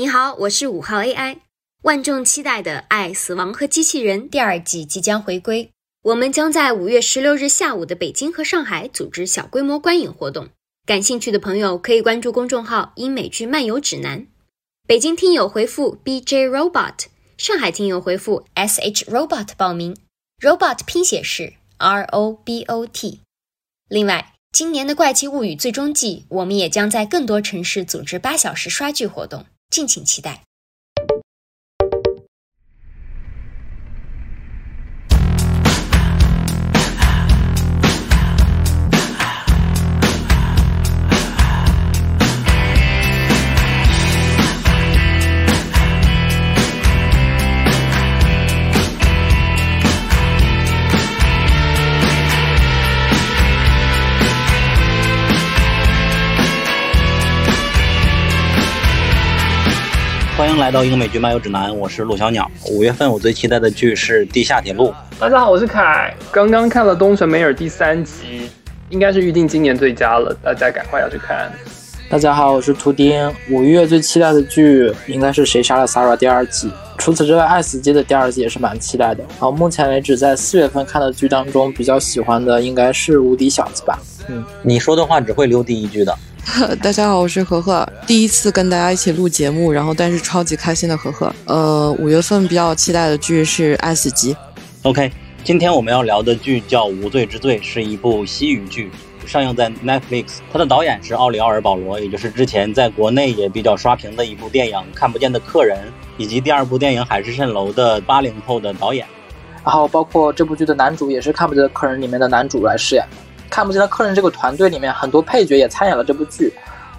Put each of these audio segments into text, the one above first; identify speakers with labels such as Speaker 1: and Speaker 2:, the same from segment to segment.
Speaker 1: 你好，我是五号 AI。万众期待的《爱、死亡和机器人》第二季即将回归，我们将在五月十六日下午的北京和上海组织小规模观影活动。感兴趣的朋友可以关注公众号“英美剧漫游指南”。北京听友回复 “BJ Robot”，上海听友回复 “SH Robot” 报名。Robot 拼写是 R O B O T。另外，今年的《怪奇物语》最终季，我们也将在更多城市组织八小时刷剧活动，敬请期待。
Speaker 2: 来到英美剧漫游指南，我是陆小鸟。五月份我最期待的剧是《地下铁路》。
Speaker 3: 大家好，我是凯，刚刚看了《东城梅尔》第三集，应该是预定今年最佳了，大家赶快要去看。
Speaker 4: 大家好，我是图丁。五月最期待的剧应该是《谁杀了 Sarah》第二季。除此之外，《爱死机》的第二季也是蛮期待的。好，目前为止在四月份看的剧当中，比较喜欢的应该是《无敌小子》吧。
Speaker 2: 嗯，你说的话只会留第一句的。
Speaker 5: 大家好，我是何何，第一次跟大家一起录节目，然后但是超级开心的何何。呃，五月份比较期待的剧是《爱死机》。
Speaker 2: OK，今天我们要聊的剧叫《无罪之罪》，是一部西语剧，上映在 Netflix。它的导演是奥里奥尔·保罗，也就是之前在国内也比较刷屏的一部电影《看不见的客人》，以及第二部电影《海市蜃楼》的八零后的导演。
Speaker 4: 然后包括这部剧的男主也是《看不见的客人》里面的男主来饰演的。看不见的客人这个团队里面很多配角也参演了这部剧，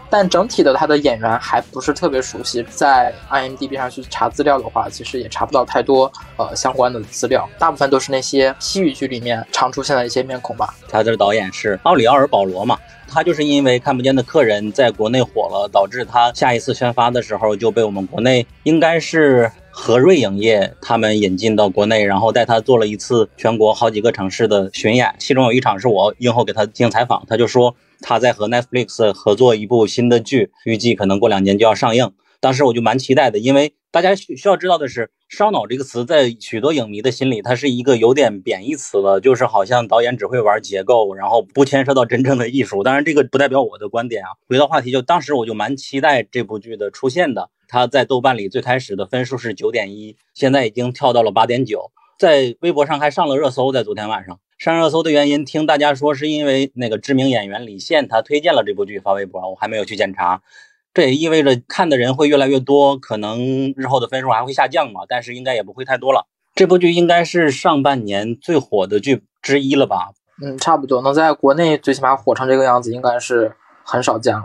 Speaker 4: 但整体的他的演员还不是特别熟悉。在 IMDB 上去查资料的话，其实也查不到太多呃相关的资料，大部分都是那些西语剧里面常出现的一些面孔吧。
Speaker 2: 他的导演是奥里奥尔·保罗嘛，他就是因为看不见的客人在国内火了，导致他下一次宣发的时候就被我们国内应该是。和瑞影业他们引进到国内，然后带他做了一次全国好几个城市的巡演，其中有一场是我映后给他进行采访，他就说他在和 Netflix 合作一部新的剧，预计可能过两年就要上映。当时我就蛮期待的，因为大家需需要知道的是，烧脑这个词在许多影迷的心里，它是一个有点贬义词了，就是好像导演只会玩结构，然后不牵涉到真正的艺术。当然，这个不代表我的观点啊。回到话题，就当时我就蛮期待这部剧的出现的。他在豆瓣里最开始的分数是九点一，现在已经跳到了八点九，在微博上还上了热搜。在昨天晚上上热搜的原因，听大家说是因为那个知名演员李现他推荐了这部剧发微博，我还没有去检查。这也意味着看的人会越来越多，可能日后的分数还会下降嘛？但是应该也不会太多了。这部剧应该是上半年最火的剧之一了吧？
Speaker 4: 嗯，差不多能在国内最起码火成这个样子，应该是很少见了。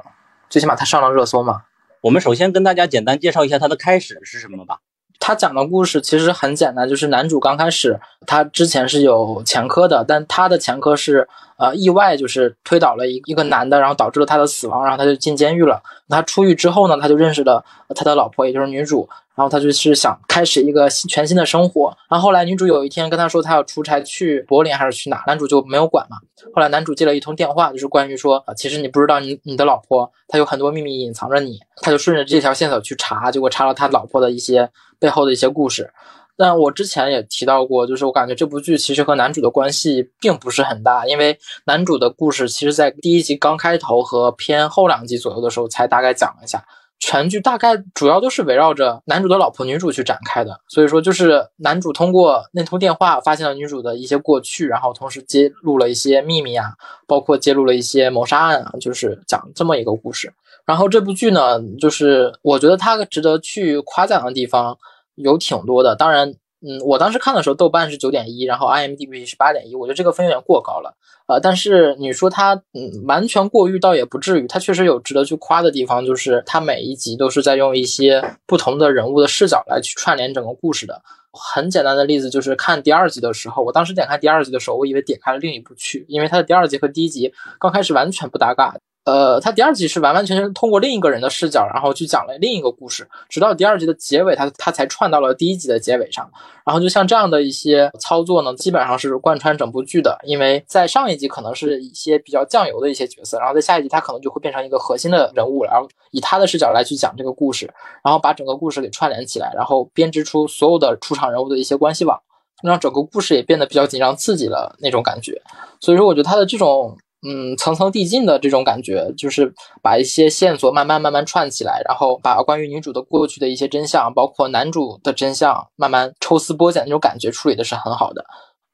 Speaker 4: 最起码它上了热搜嘛。
Speaker 2: 我们首先跟大家简单介绍一下它的开始是什么吧。
Speaker 4: 他讲的故事其实很简单，就是男主刚开始他之前是有前科的，但他的前科是呃意外，就是推倒了一一个男的，然后导致了他的死亡，然后他就进监狱了。他出狱之后呢，他就认识了他的老婆，也就是女主。然后他就是想开始一个新全新的生活。然后后来女主有一天跟他说，他要出差去柏林还是去哪，男主就没有管嘛。后来男主接了一通电话，就是关于说，其实你不知道你你的老婆，她有很多秘密隐藏着你。他就顺着这条线索去查，结果查了他老婆的一些背后的一些故事。但我之前也提到过，就是我感觉这部剧其实和男主的关系并不是很大，因为男主的故事其实在第一集刚开头和偏后两集左右的时候才大概讲了一下。全剧大概主要都是围绕着男主的老婆女主去展开的，所以说就是男主通过那通电话发现了女主的一些过去，然后同时揭露了一些秘密啊，包括揭露了一些谋杀案啊，就是讲这么一个故事。然后这部剧呢，就是我觉得它值得去夸奖的地方有挺多的，当然。嗯，我当时看的时候，豆瓣是九点一，然后 IMDB 是八点一，我觉得这个分有点过高了。呃，但是你说它，嗯，完全过誉倒也不至于，它确实有值得去夸的地方，就是它每一集都是在用一些不同的人物的视角来去串联整个故事的。很简单的例子就是看第二集的时候，我当时点开第二集的时候，我以为点开了另一部剧，因为它的第二集和第一集刚开始完全不搭嘎。呃，他第二集是完完全全通过另一个人的视角，然后去讲了另一个故事，直到第二集的结尾，他他才串到了第一集的结尾上。然后就像这样的一些操作呢，基本上是贯穿整部剧的。因为在上一集可能是一些比较酱油的一些角色，然后在下一集他可能就会变成一个核心的人物，然后以他的视角来去讲这个故事，然后把整个故事给串联起来，然后编织出所有的出场人物的一些关系网，让整个故事也变得比较紧张刺激了那种感觉。所以说，我觉得他的这种。嗯，层层递进的这种感觉，就是把一些线索慢慢慢慢串起来，然后把关于女主的过去的一些真相，包括男主的真相，慢慢抽丝剥茧那种感觉处理的是很好的。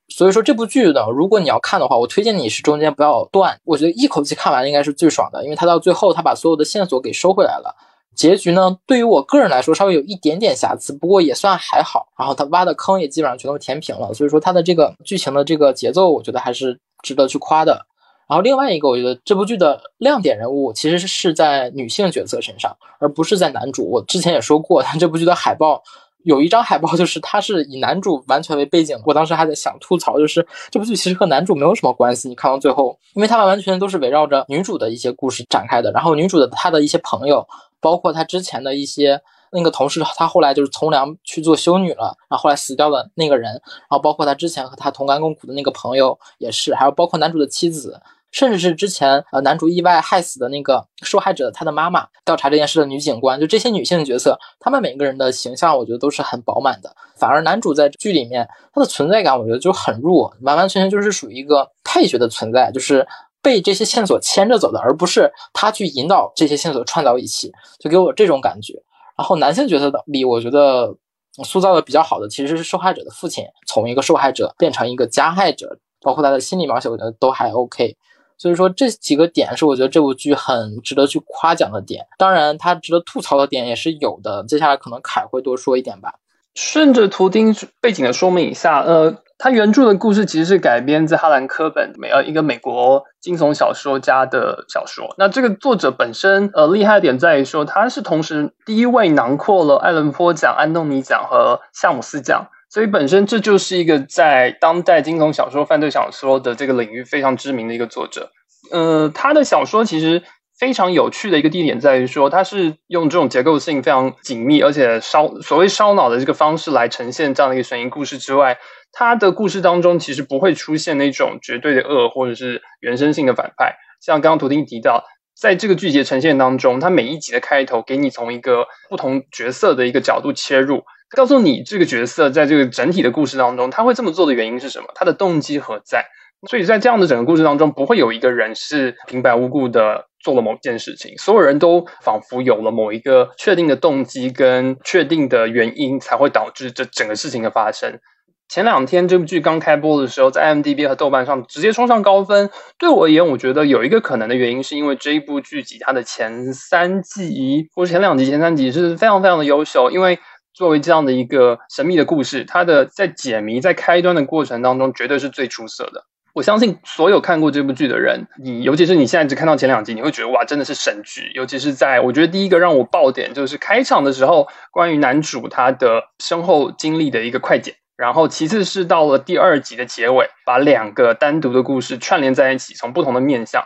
Speaker 4: 所以说这部剧呢，如果你要看的话，我推荐你是中间不要断，我觉得一口气看完应该是最爽的，因为他到最后他把所有的线索给收回来了。结局呢，对于我个人来说稍微有一点点瑕疵，不过也算还好。然后他挖的坑也基本上全都填平了，所以说他的这个剧情的这个节奏，我觉得还是值得去夸的。然后另外一个，我觉得这部剧的亮点人物其实是在女性角色身上，而不是在男主。我之前也说过，但这部剧的海报有一张海报就是它是以男主完全为背景。我当时还在想吐槽，就是这部剧其实和男主没有什么关系。你看到最后，因为它完完全全都是围绕着女主的一些故事展开的。然后女主的她的一些朋友，包括她之前的一些那个同事，他后来就是从良去做修女了，然后后来死掉的那个人，然后包括他之前和他同甘共苦的那个朋友也是，还有包括男主的妻子。甚至是之前呃男主意外害死的那个受害者他的妈妈，调查这件事的女警官，就这些女性角色，她们每个人的形象，我觉得都是很饱满的。反而男主在剧里面，他的存在感我觉得就很弱，完完全全就是属于一个配角的存在，就是被这些线索牵着走的，而不是他去引导这些线索串到一起，就给我这种感觉。然后男性角色的里，我觉得塑造的比较好的其实是受害者的父亲，从一个受害者变成一个加害者，包括他的心理描写，我觉得都还 OK。所以说这几个点是我觉得这部剧很值得去夸奖的点，当然它值得吐槽的点也是有的。接下来可能凯会多说一点吧。
Speaker 3: 顺着图钉背景的说明一下，呃，它原著的故事其实是改编自哈兰科本美呃一个美国惊悚小说家的小说。那这个作者本身呃厉害点在于说，他是同时第一位囊括了艾伦坡奖、安东尼奖和夏姆斯奖。所以本身这就是一个在当代惊悚小说、犯罪小说的这个领域非常知名的一个作者。呃，他的小说其实非常有趣的一个地点在于说，他是用这种结构性非常紧密，而且烧所谓烧脑的这个方式来呈现这样的一个悬疑故事之外，他的故事当中其实不会出现那种绝对的恶或者是原生性的反派。像刚刚图丁提到，在这个剧集呈现当中，他每一集的开头给你从一个不同角色的一个角度切入。告诉你这个角色在这个整体的故事当中，他会这么做的原因是什么？他的动机何在？所以在这样的整个故事当中，不会有一个人是平白无故的做了某件事情，所有人都仿佛有了某一个确定的动机跟确定的原因，才会导致这整个事情的发生。前两天这部剧刚开播的时候，在 m d b 和豆瓣上直接冲上高分。对我而言，我觉得有一个可能的原因，是因为这一部剧集它的前三集或者前两集、前三集是非常非常的优秀，因为。作为这样的一个神秘的故事，它的在解谜、在开端的过程当中，绝对是最出色的。我相信所有看过这部剧的人，你尤其是你现在只看到前两集，你会觉得哇，真的是神剧。尤其是在我觉得第一个让我爆点就是开场的时候，关于男主他的身后经历的一个快剪，然后其次是到了第二集的结尾，把两个单独的故事串联在一起，从不同的面向。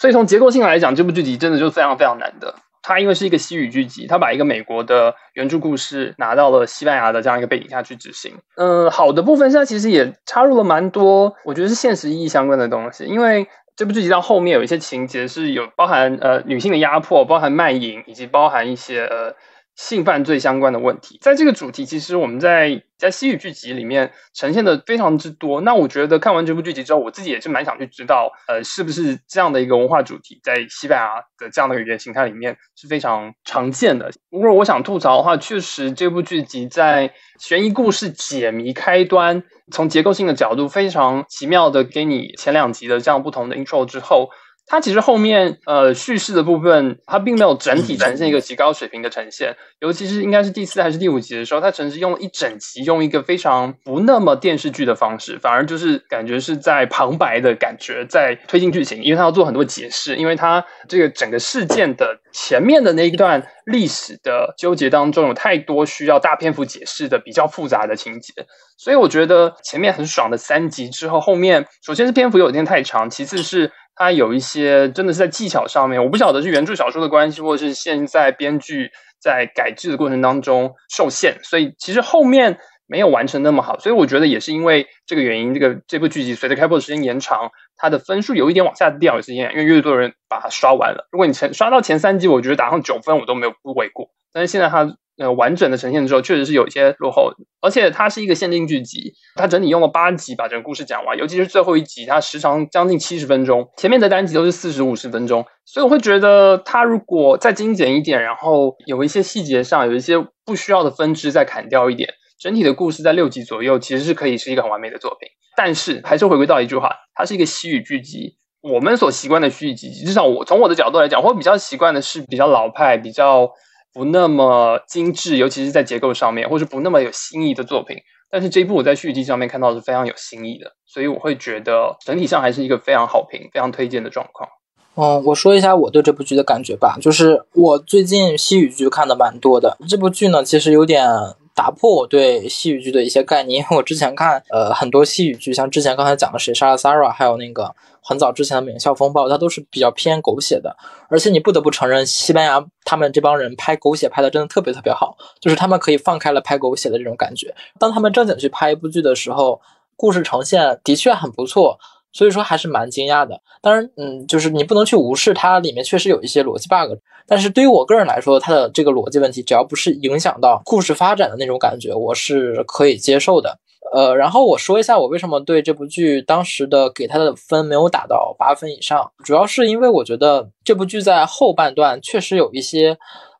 Speaker 3: 所以从结构性来讲，这部剧集真的就非常非常难得。它因为是一个西语剧集，它把一个美国的原著故事拿到了西班牙的这样一个背景下去执行。嗯，好的部分现在其实也插入了蛮多，我觉得是现实意义相关的东西。因为这部剧集到后面有一些情节是有包含呃女性的压迫，包含卖淫，以及包含一些呃。性犯罪相关的问题，在这个主题，其实我们在在西语剧集里面呈现的非常之多。那我觉得看完这部剧集之后，我自己也是蛮想去知道，呃，是不是这样的一个文化主题在西班牙的这样的语言形态里面是非常常见的。如果我想吐槽的话，确实这部剧集在悬疑故事解谜开端，从结构性的角度非常奇妙的给你前两集的这样不同的 intro 之后。它其实后面呃叙事的部分，它并没有整体呈现一个极高水平的呈现，尤其是应该是第四还是第五集的时候，它甚至用了一整集用一个非常不那么电视剧的方式，反而就是感觉是在旁白的感觉在推进剧情，因为它要做很多解释，因为它这个整个事件的前面的那一段历史的纠结当中有太多需要大篇幅解释的比较复杂的情节，所以我觉得前面很爽的三集之后，后面首先是篇幅有点太长，其次是。它有一些真的是在技巧上面，我不晓得是原著小说的关系，或者是现在编剧在改制的过程当中受限，所以其实后面没有完成那么好。所以我觉得也是因为这个原因，这个这部剧集随着开播的时间延长，它的分数有一点往下掉，也是因为因为越多人把它刷完了。如果你前刷到前三集，我觉得打上九分我都没有不为过。但是现在它。呃，完整的呈现之后，确实是有一些落后，而且它是一个限定剧集，它整体用了八集把整个故事讲完，尤其是最后一集，它时长将近七十分钟，前面的单集都是四十五十分钟，所以我会觉得它如果再精简一点，然后有一些细节上有一些不需要的分支再砍掉一点，整体的故事在六集左右其实是可以是一个很完美的作品。但是还是回归到一句话，它是一个西语剧集，我们所习惯的西语剧集，至少我从我的角度来讲，我比较习惯的是比较老派，比较。不那么精致，尤其是在结构上面，或是不那么有新意的作品。但是这一部我在续集上面看到是非常有新意的，所以我会觉得整体上还是一个非常好评、非常推荐的状况。
Speaker 4: 嗯，我说一下我对这部剧的感觉吧，就是我最近西语剧看的蛮多的，这部剧呢其实有点。打破我对戏语剧的一些概念，因为我之前看呃很多戏语剧，像之前刚才讲的《谁杀了 Sarah》，还有那个很早之前的《名校风暴》，它都是比较偏狗血的。而且你不得不承认，西班牙他们这帮人拍狗血拍的真的特别特别好，就是他们可以放开了拍狗血的这种感觉。当他们正经去拍一部剧的时候，故事呈现的确很不错。所以说还是蛮惊讶的，当然，嗯，就是你不能去无视它里面确实有一些逻辑 bug，但是对于我个人来说，它的这个逻辑问题，只要不是影响到故事发展的那种感觉，我是可以接受的。呃，然后我说一下我为什么对这部剧当时的给它的分没有打到八分以上，主要是因为我觉得这部剧在后半段确实有一些。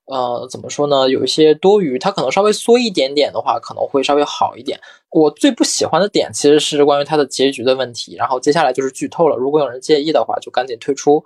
Speaker 4: 呃，怎么说呢？有一些多余，它可能稍微缩一点点的话，可能会稍微好一点。我最不喜欢的点其实是关于它的结局的问题。然后接下来就是剧透了，如果有人介意的话，就赶紧退出。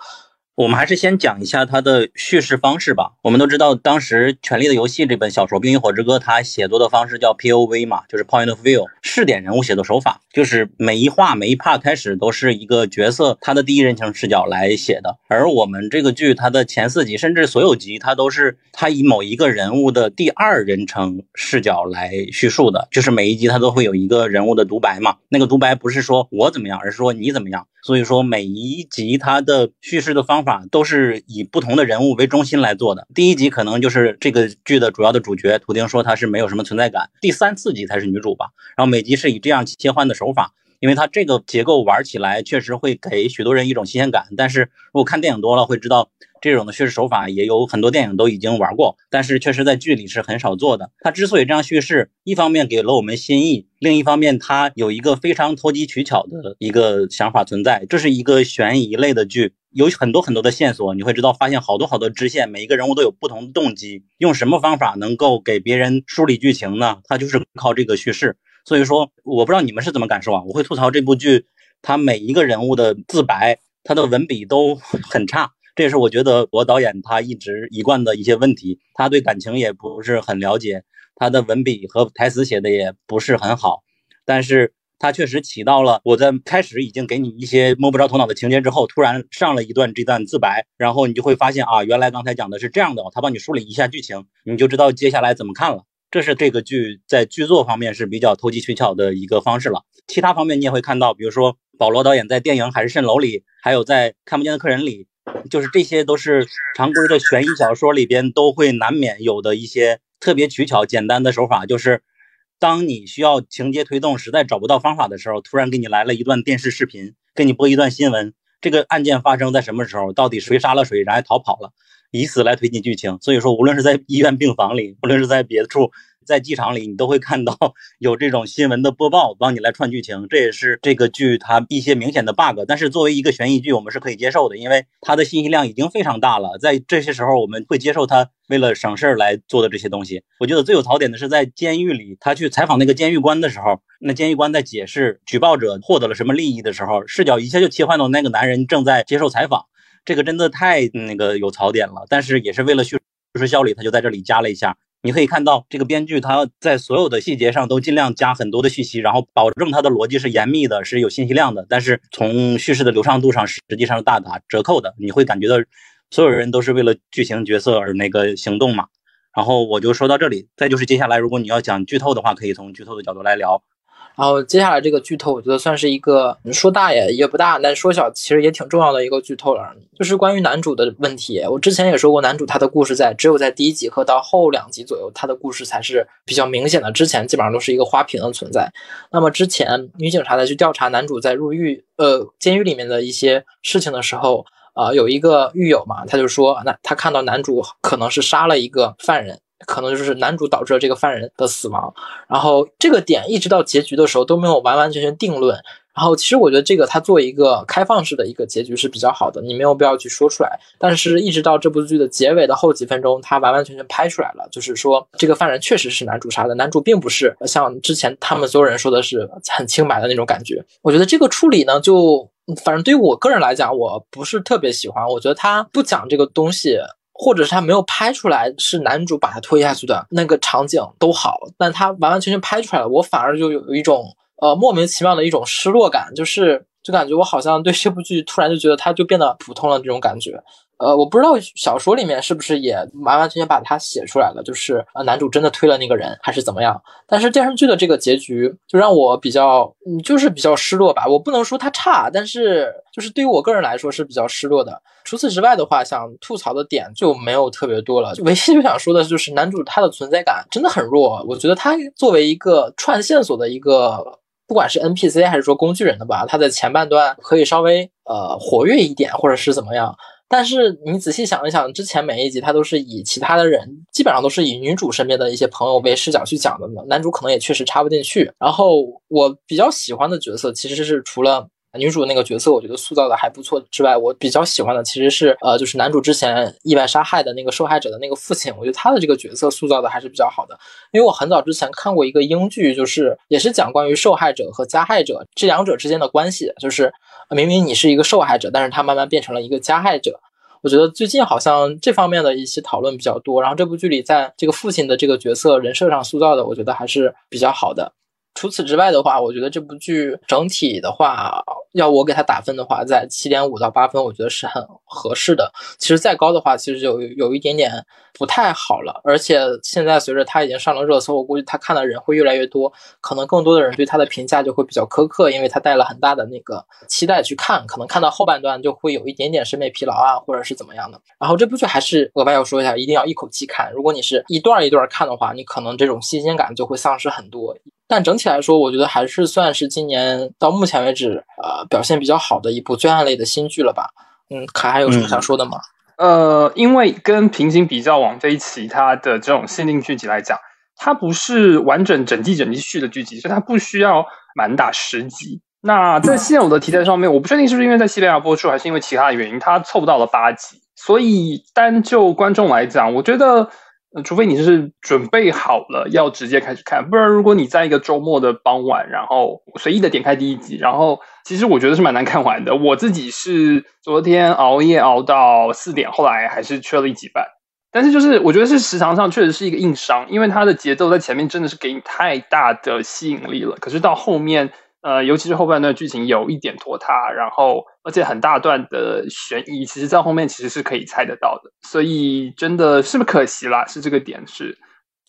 Speaker 2: 我们还是先讲一下它的叙事方式吧。我们都知道，当时《权力的游戏》这本小说《冰与火之歌》，它写作的方式叫 POV 嘛，就是 Point of View，试点人物写作手法，就是每一话每一 part 开始都是一个角色他的第一人称视角来写的。而我们这个剧，它的前四集甚至所有集，它都是它以某一个人物的第二人称视角来叙述的，就是每一集它都会有一个人物的独白嘛。那个独白不是说我怎么样，而是说你怎么样。所以说每一集它的叙事的方法都是以不同的人物为中心来做的。第一集可能就是这个剧的主要的主角，图钉说她是没有什么存在感。第三四集才是女主吧。然后每集是以这样切换的手法，因为它这个结构玩起来确实会给许多人一种新鲜感。但是如果看电影多了会知道。这种的叙事手法也有很多电影都已经玩过，但是确实在剧里是很少做的。它之所以这样叙事，一方面给了我们新意，另一方面它有一个非常投机取巧的一个想法存在。这是一个悬疑类的剧，有很多很多的线索，你会知道发现好多好多支线，每一个人物都有不同的动机。用什么方法能够给别人梳理剧情呢？它就是靠这个叙事。所以说，我不知道你们是怎么感受啊？我会吐槽这部剧，它每一个人物的自白，它的文笔都很差。这也是我觉得我导演他一直一贯的一些问题，他对感情也不是很了解，他的文笔和台词写的也不是很好，但是他确实起到了我在开始已经给你一些摸不着头脑的情节之后，突然上了一段这段自白，然后你就会发现啊，原来刚才讲的是这样的，他帮你梳理一下剧情，你就知道接下来怎么看了。这是这个剧在剧作方面是比较投机取巧的一个方式了。其他方面你也会看到，比如说保罗导演在电影《海市蜃楼》里，还有在《看不见的客人》里。就是这些都是常规的悬疑小说里边都会难免有的一些特别取巧、简单的手法，就是当你需要情节推动，实在找不到方法的时候，突然给你来了一段电视视频，给你播一段新闻，这个案件发生在什么时候，到底谁杀了谁，然后逃跑了，以此来推进剧情。所以说，无论是在医院病房里，无论是在别处。在机场里，你都会看到 有这种新闻的播报，帮你来串剧情，这也是这个剧它一些明显的 bug。但是作为一个悬疑剧，我们是可以接受的，因为它的信息量已经非常大了。在这些时候，我们会接受它为了省事儿来做的这些东西。我觉得最有槽点的是在监狱里，他去采访那个监狱官的时候，那监狱官在解释举报者获得了什么利益的时候，视角一下就切换到那个男人正在接受采访，这个真的太那个有槽点了。但是也是为了叙事效率，他就在这里加了一下。你可以看到，这个编剧他在所有的细节上都尽量加很多的信息，然后保证他的逻辑是严密的，是有信息量的。但是从叙事的流畅度上，实际上是大打折扣的。你会感觉到所有人都是为了剧情角色而那个行动嘛？然后我就说到这里。再就是接下来，如果你要讲剧透的话，可以从剧透的角度来聊。
Speaker 4: 然后接下来这个剧透，我觉得算是一个说大也也不大，但说小其实也挺重要的一个剧透了，就是关于男主的问题。我之前也说过，男主他的故事在只有在第一集和到后两集左右，他的故事才是比较明显的，之前基本上都是一个花瓶的存在。那么之前女警察在去调查男主在入狱呃监狱里面的一些事情的时候，呃有一个狱友嘛，他就说，那他看到男主可能是杀了一个犯人。可能就是男主导致了这个犯人的死亡，然后这个点一直到结局的时候都没有完完全全定论。然后其实我觉得这个它作为一个开放式的一个结局是比较好的，你没有必要去说出来。但是一直到这部剧的结尾的后几分钟，它完完全全拍出来了，就是说这个犯人确实是男主杀的，男主并不是像之前他们所有人说的是很清白的那种感觉。我觉得这个处理呢，就反正对于我个人来讲，我不是特别喜欢。我觉得他不讲这个东西。或者是他没有拍出来是男主把他推下去的那个场景都好，但他完完全全拍出来了，我反而就有一种呃莫名其妙的一种失落感，就是就感觉我好像对这部剧突然就觉得它就变得普通了这种感觉。呃，我不知道小说里面是不是也完完全全把它写出来了，就是呃男主真的推了那个人还是怎么样？但是电视剧的这个结局就让我比较，嗯，就是比较失落吧。我不能说它差，但是就是对于我个人来说是比较失落的。除此之外的话，想吐槽的点就没有特别多了。唯一就想说的就是男主他的存在感真的很弱。我觉得他作为一个串线索的一个，不管是 NPC 还是说工具人的吧，它的前半段可以稍微呃活跃一点，或者是怎么样。但是你仔细想一想，之前每一集它都是以其他的人，基本上都是以女主身边的一些朋友为视角去讲的嘛。男主可能也确实插不进去。然后我比较喜欢的角色其实是除了。女主那个角色，我觉得塑造的还不错。之外，我比较喜欢的其实是，呃，就是男主之前意外杀害的那个受害者的那个父亲。我觉得他的这个角色塑造的还是比较好的。因为我很早之前看过一个英剧，就是也是讲关于受害者和加害者这两者之间的关系。就是明明你是一个受害者，但是他慢慢变成了一个加害者。我觉得最近好像这方面的一些讨论比较多。然后这部剧里，在这个父亲的这个角色人设上塑造的，我觉得还是比较好的。除此之外的话，我觉得这部剧整体的话，要我给它打分的话，在七点五到八分，我觉得是很合适的。其实再高的话，其实有有一点点不太好了。而且现在随着它已经上了热搜，我估计它看的人会越来越多，可能更多的人对它的评价就会比较苛刻，因为它带了很大的那个期待去看，可能看到后半段就会有一点点审美疲劳啊，或者是怎么样的。然后这部剧还是额外要说一下，一定要一口气看。如果你是一段一段看的话，你可能这种新鲜感就会丧失很多。但整体来说，我觉得还是算是今年到目前为止，呃，表现比较好的一部罪案类的新剧了吧。嗯，卡还有什么想说的吗？
Speaker 3: 呃，因为跟平行比较网飞其他的这种限定剧集来讲，它不是完整整季整季续的剧集，所以它不需要满打十集。那在现有的题材上面，我不确定是不是因为在西班牙播出，还是因为其他的原因，它凑不到了八集。所以单就观众来讲，我觉得。呃，除非你是准备好了要直接开始看，不然如果你在一个周末的傍晚，然后随意的点开第一集，然后其实我觉得是蛮难看完的。我自己是昨天熬夜熬到四点，后来还是缺了一集半。但是就是我觉得是时长上确实是一个硬伤，因为它的节奏在前面真的是给你太大的吸引力了，可是到后面。呃，尤其是后半段剧情有一点拖沓，然后而且很大段的悬疑，其实在后面其实是可以猜得到的，所以真的是不可惜啦，是这个点是。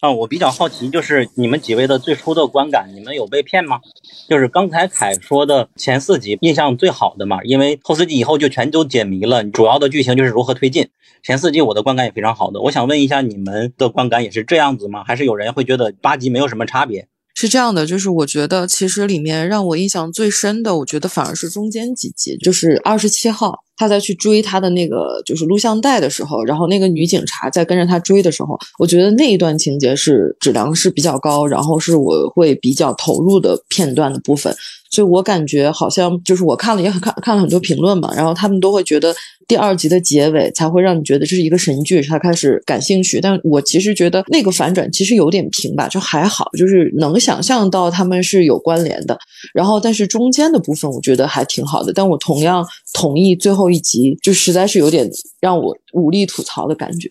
Speaker 2: 啊，我比较好奇，就是你们几位的最初的观感，你们有被骗吗？就是刚才凯说的前四集印象最好的嘛，因为后四集以后就全都解谜了，主要的剧情就是如何推进。前四集我的观感也非常好的，我想问一下，你们的观感也是这样子吗？还是有人会觉得八集没有什么差别？
Speaker 5: 是这样的，就是我觉得其实里面让我印象最深的，我觉得反而是中间几集，就是二十七号他在去追他的那个就是录像带的时候，然后那个女警察在跟着他追的时候，我觉得那一段情节是质量是比较高，然后是我会比较投入的片段的部分。所以我感觉好像就是我看了也很看看了很多评论嘛，然后他们都会觉得第二集的结尾才会让你觉得这是一个神剧，才开始感兴趣。但我其实觉得那个反转其实有点平吧，就还好，就是能想象到他们是有关联的。然后但是中间的部分我觉得还挺好的，但我同样同意最后一集就实在是有点让我无力吐槽的感觉。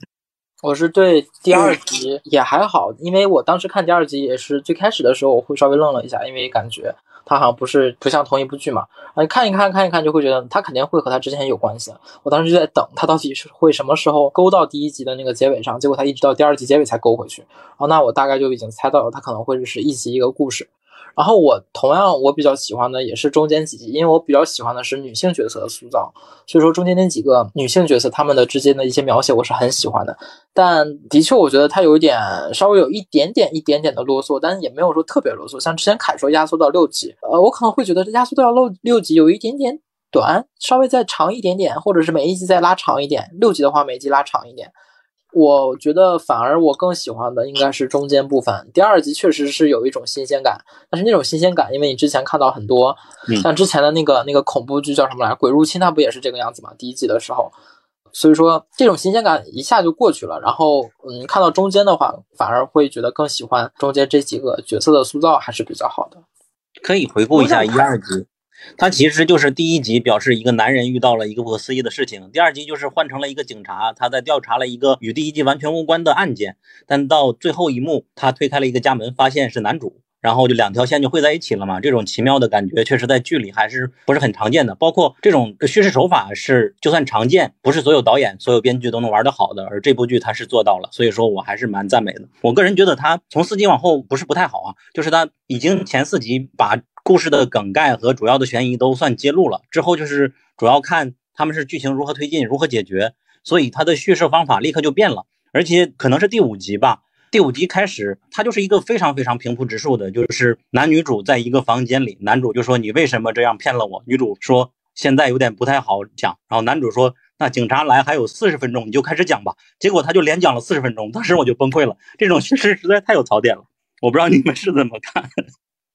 Speaker 4: 我是对第二集也还好，因为我当时看第二集也是最开始的时候我会稍微愣了一下，因为感觉。它好像不是不像同一部剧嘛，啊，你看一看看一看就会觉得它肯定会和它之前有关系。我当时就在等他到底是会什么时候勾到第一集的那个结尾上，结果他一直到第二集结尾才勾回去。哦，那我大概就已经猜到了他可能会是一集一个故事。然后我同样我比较喜欢的也是中间几集，因为我比较喜欢的是女性角色的塑造，所以说中间那几个女性角色她们的之间的一些描写我是很喜欢的。但的确，我觉得它有一点稍微有一点点一点点的啰嗦，但是也没有说特别啰嗦。像之前凯说压缩到六集，呃，我可能会觉得压缩到六六集有一点点短，稍微再长一点点，或者是每一集再拉长一点。六集的话，每一集拉长一点。我觉得反而我更喜欢的应该是中间部分。第二集确实是有一种新鲜感，但是那种新鲜感，因为你之前看到很多，像之前的那个那个恐怖剧叫什么来，《鬼入侵》，它不也是这个样子吗？第一集的时候。所以说，这种新鲜感一下就过去了。然后，嗯，看到中间的话，反而会觉得更喜欢中间这几个角色的塑造还是比较好的。
Speaker 2: 可以回顾一下一二集，它其实就是第一集表示一个男人遇到了一个不可思议的事情，第二集就是换成了一个警察，他在调查了一个与第一集完全无关的案件，但到最后一幕，他推开了一个家门，发现是男主。然后就两条线就汇在一起了嘛，这种奇妙的感觉确实在剧里还是不是很常见的。包括这种叙事手法是，就算常见，不是所有导演、所有编剧都能玩得好的。而这部剧它是做到了，所以说我还是蛮赞美的。我个人觉得它从四集往后不是不太好啊，就是它已经前四集把故事的梗概和主要的悬疑都算揭露了，之后就是主要看他们是剧情如何推进、如何解决，所以它的叙事方法立刻就变了。而且可能是第五集吧。第五集开始，它就是一个非常非常平铺直述的，就是男女主在一个房间里，男主就说你为什么这样骗了我？女主说现在有点不太好讲。然后男主说那警察来还有四十分钟，你就开始讲吧。结果他就连讲了四十分钟，当时我就崩溃了。这种叙事实在太有槽点了，我不知道你们是怎么看。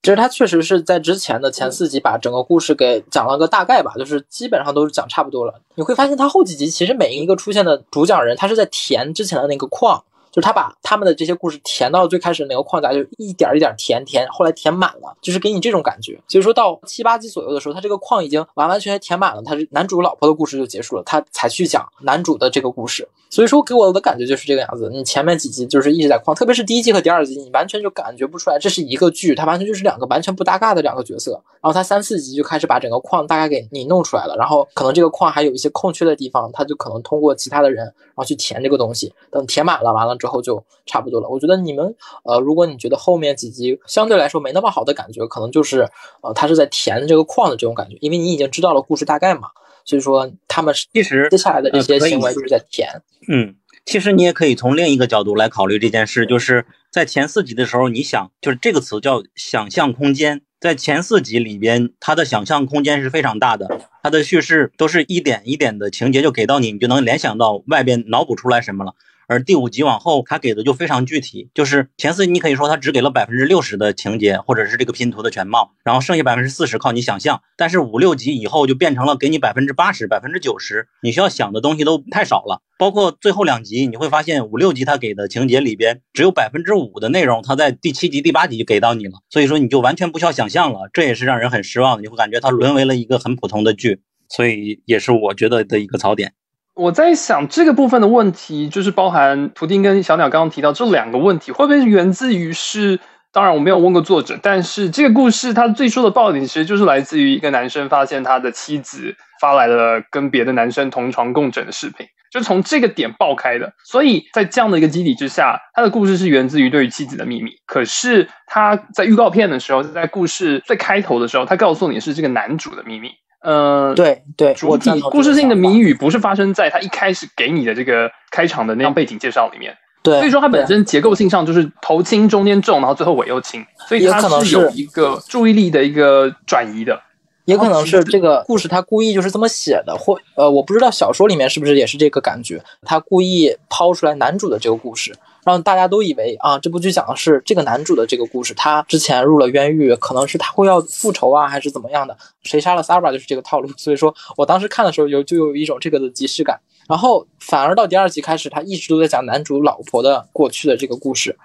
Speaker 4: 其实他确实是在之前的前四集把整个故事给讲了个大概吧，就是基本上都是讲差不多了。你会发现他后几集其实每一个出现的主讲人，他是在填之前的那个框。就是他把他们的这些故事填到最开始那个框架，就一点一点填填，后来填满了，就是给你这种感觉。所以说到七八集左右的时候，他这个框已经完完全全填满了，他是男主老婆的故事就结束了，他才去讲男主的这个故事。所以说给我的感觉就是这个样子。你前面几集就是一直在框，特别是第一季和第二季，你完全就感觉不出来这是一个剧，它完全就是两个完全不搭嘎的两个角色。然后他三四集就开始把整个框大概给你弄出来了，然后可能这个框还有一些空缺的地方，他就可能通过其他的人然后去填这个东西，等填满了完了之就差。不多了，我觉得你们呃，如果你觉得后面几集相对来说没那么好的感觉，可能就是呃，他是在填这个框的这种感觉，因为你已经知道了故事大概嘛，所以说他们
Speaker 2: 其实
Speaker 4: 接下来的这些行为就是在填。
Speaker 2: 嗯，其实你也可以从另一个角度来考虑这件事，就是在前四集的时候，你想就是这个词叫想象空间，在前四集里边，它的想象空间是非常大的，它的叙事都是一点一点的情节就给到你，你就能联想到外边脑补出来什么了。而第五集往后，他给的就非常具体，就是前四集你可以说他只给了百分之六十的情节，或者是这个拼图的全貌，然后剩下百分之四十靠你想象。但是五六集以后就变成了给你百分之八十、百分之九十，你需要想的东西都太少了。包括最后两集，你会发现五六集他给的情节里边只有百分之五的内容，他在第七集、第八集就给到你了，所以说你就完全不需要想象了，这也是让人很失望的。你会感觉它沦为了一个很普通的剧，所以也是我觉得的一个槽点。
Speaker 3: 我在想这个部分的问题，就是包含图丁跟小鸟刚刚提到这两个问题，会不会源自于是？当然我没有问过作者，但是这个故事它最初的爆点其实就是来自于一个男生发现他的妻子发来了跟别的男生同床共枕的视频，就从这个点爆开的。所以在这样的一个基底之下，他的故事是源自于对于妻子的秘密。可是他在预告片的时候，在故事最开头的时候，他告诉你是这个男主的秘密。呃，
Speaker 4: 对对，
Speaker 3: 主体故事性的谜语不是发生在他一开始给你的这个开场的那样背景介绍里面，
Speaker 4: 对，
Speaker 3: 所以说它本身结构性上就是头轻中间重，然后最后尾又轻，所以它是有一个注意力的一个转移的，
Speaker 4: 也可能是这个故事他故意就是这么写的，或呃，我不知道小说里面是不是也是这个感觉，他故意抛出来男主的这个故事。让大家都以为啊，这部剧讲的是这个男主的这个故事。他之前入了冤狱，可能是他会要复仇啊，还是怎么样的？谁杀了 Sarah 就是这个套路。所以说我当时看的时候有就有一种这个的即视感。然后反而到第二集开始，他一直都在讲男主老婆的过去的这个故事，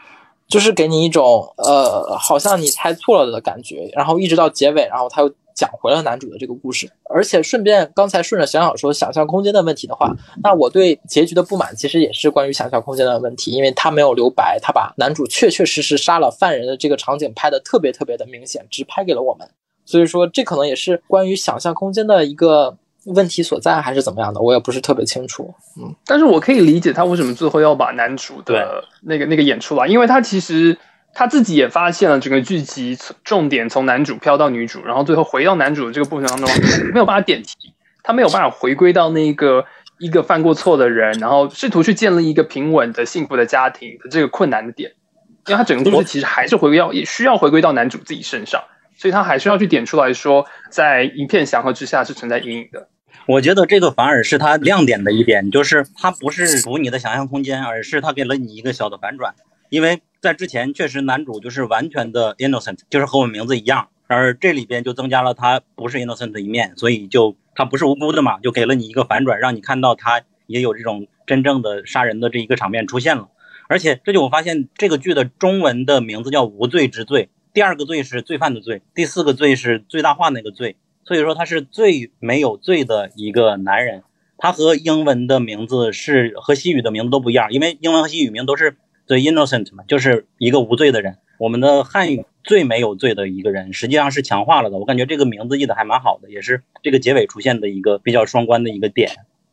Speaker 4: 就是给你一种呃，好像你猜错了的感觉。然后一直到结尾，然后他又。讲回了男主的这个故事，而且顺便刚才顺着想想说想象空间的问题的话，那我对结局的不满其实也是关于想象空间的问题，因为他没有留白，他把男主确确实实杀了犯人的这个场景拍的特别特别的明显，直拍给了我们，所以说这可能也是关于想象空间的一个问题所在，还是怎么样的，我也不是特别清楚。
Speaker 3: 嗯，但是我可以理解他为什么最后要把男主的那个那个演出来，因为他其实。他自己也发现了整个剧集重点从男主飘到女主，然后最后回到男主的这个过程当中，没有办法点题，他没有办法回归到那个一个犯过错的人，然后试图去建立一个平稳的幸福的家庭的这个困难的点，因为他整个故事其实还是回归要也需要回归到男主自己身上，所以他还是要去点出来说，在一片祥和之下是存在阴影的。
Speaker 2: 我觉得这个反而是他亮点的一点，就是他不是补你的想象空间，而是他给了你一个小的反转。因为在之前确实男主就是完全的 innocent，就是和我名字一样，而这里边就增加了他不是 innocent 的一面，所以就他不是无辜的嘛，就给了你一个反转，让你看到他也有这种真正的杀人的这一个场面出现了。而且这就我发现这个剧的中文的名字叫无罪之罪，第二个罪是罪犯的罪，第四个罪是最大化那个罪。所以说他是最没有罪的一个男人，他和英文的名字是和西语的名字都不一样，因为英文和西语名都是 the innocent 嘛，就是一个无罪的人。我们的汉语最没有罪的一个人，实际上是强化了的。我感觉这个名字译的还蛮好的，也是这个结尾出现的一个比较双关的一个点。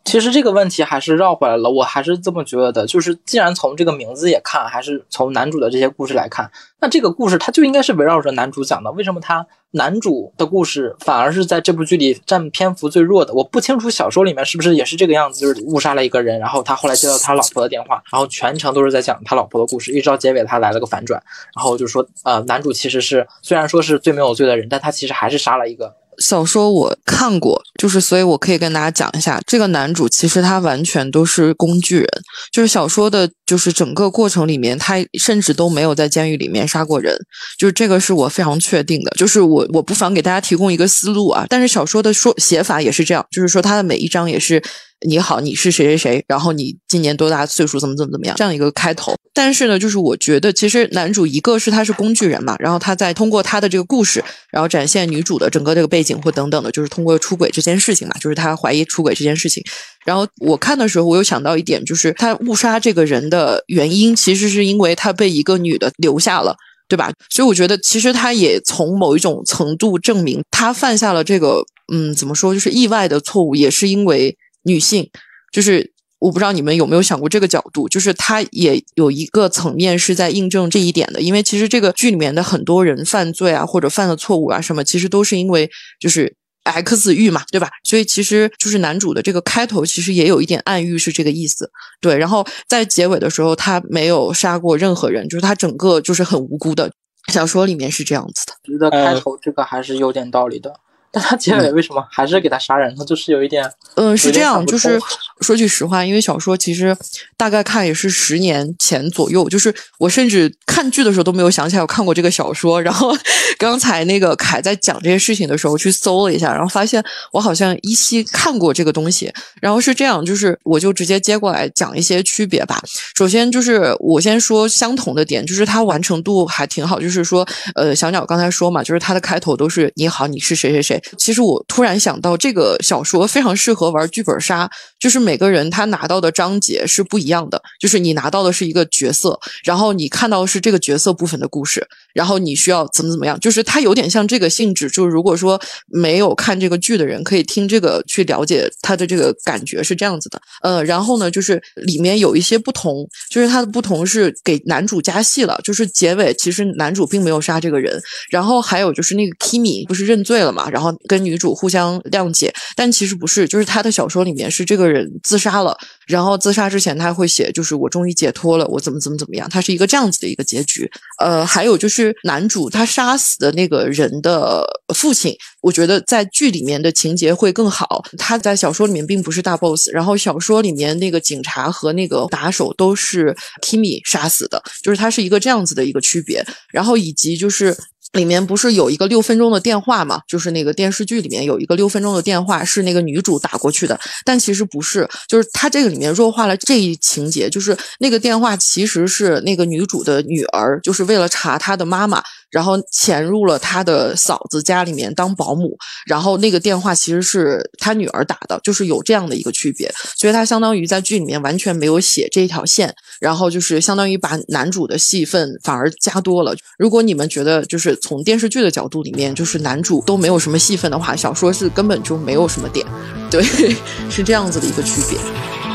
Speaker 4: 其实这个问题还是绕回来了，我还是这么觉得的，就是既然从这个名字也看，还是从男主的这些故事来看，那这个故事它就应该是围绕着男主讲的。为什么他男主的故事反而是在这部剧里占篇幅最弱的？我不清楚小说里面是不是也是这个样子，就是误杀了一个人，然后他后来接到他老婆的电话，然后全程都是在讲他老婆的故事，一直到结尾他来了个反转，然后就说，呃，男主其实是虽然说是最没有罪的人，但他其实还是杀了一个。
Speaker 5: 小说我看过，就是所以我可以跟大家讲一下，这个男主其实他完全都是工具人，就是小说的，就是整个过程里面，他甚至都没有在监狱里面杀过人，就是这个是我非常确定的。就是我我不妨给大家提供一个思路啊，但是小说的说写法也是这样，就是说他的每一章也是。你好，你是谁谁谁？然后你今年多大岁数？怎么怎么怎么样？这样一个开头。但是呢，就是我觉得其实男主一个是他是工具人嘛，然后他在通过他的这个故事，然后展现女主的整个这个背景或等等的，就是通过出轨这件事情嘛，就是他怀疑出轨这件事情。然后我看的时候，我有想到一点，就是他误杀这个人的原因，其实是因为他被一个女的留下了，对吧？所以我觉得其实他也从某一种程度证明，他犯下了这个嗯，怎么说，就是意外的错误，也是因为。女性，就是我不知道你们有没有想过这个角度，就是它也有一个层面是在印证这一点的。因为其实这个剧里面的很多人犯罪啊，或者犯了错误啊什么，其实都是因为就是 X 欲嘛，对吧？所以其实就是男主的这个开头其实也有一点暗喻是这个意思。对，然后在结尾的时候，他没有杀过任何人，就是他整个就是很无辜的。小说里面是这样子的，
Speaker 4: 觉得开头这个还是有点道理的。但他结尾为什么还是给他杀人呢？就是有一点，
Speaker 5: 嗯，是这样，就是说句实话，因为小说其实大概看也是十年前左右，就是我甚至看剧的时候都没有想起来我看过这个小说。然后刚才那个凯在讲这些事情的时候去搜了一下，然后发现我好像依稀看过这个东西。然后是这样，就是我就直接接过来讲一些区别吧。首先就是我先说相同的点，就是它完成度还挺好。就是说，呃，小鸟刚才说嘛，就是它的开头都是你好，你是谁谁谁。其实我突然想到，这个小说非常适合玩剧本杀，就是每个人他拿到的章节是不一样的，就是你拿到的是一个角色，然后你看到的是这个角色部分的故事，然后你需要怎么怎么样，就是它有点像这个性质。就是如果说没有看这个剧的人，可以听这个去了解它的这个感觉是这样子的。呃，然后呢，就是里面有一些不同，就是它的不同是给男主加戏了，就是结尾其实男主并没有杀这个人，然后还有就是那个 Kimi 不是认罪了嘛，然后。跟女主互相谅解，但其实不是，就是他的小说里面是这个人自杀了，然后自杀之前他会写，就是我终于解脱了，我怎么怎么怎么样，他是一个这样子的一个结局。呃，还有就是男主他杀死的那个人的父亲，我觉得在剧里面的情节会更好。他在小说里面并不是大 boss，然后小说里面那个警察和那个打手都是 Kimi 杀死的，就是他是一个这样子的一个区别。然后以及就是。里面不是有一个六分钟的电话嘛？就是那个电视剧里面有一个六分钟的电话，是那个女主打过去的，但其实不是，就是他这个里面弱化了这一情节，就是那个电话其实是那个女主的女儿，就是为了查她的妈妈。然后潜入了他的嫂子家里面当保姆，然后那个电话其实是他女儿打的，就是有这样的一个区别，所以他相当于在剧里面完全没有写这一条线，然后就是相当于把男主的戏份反而加多了。如果你们觉得就是从电视剧的角度里面，就是男主都没有什么戏份的话，小说是根本就没有什么点，对，是这样子的一个区别。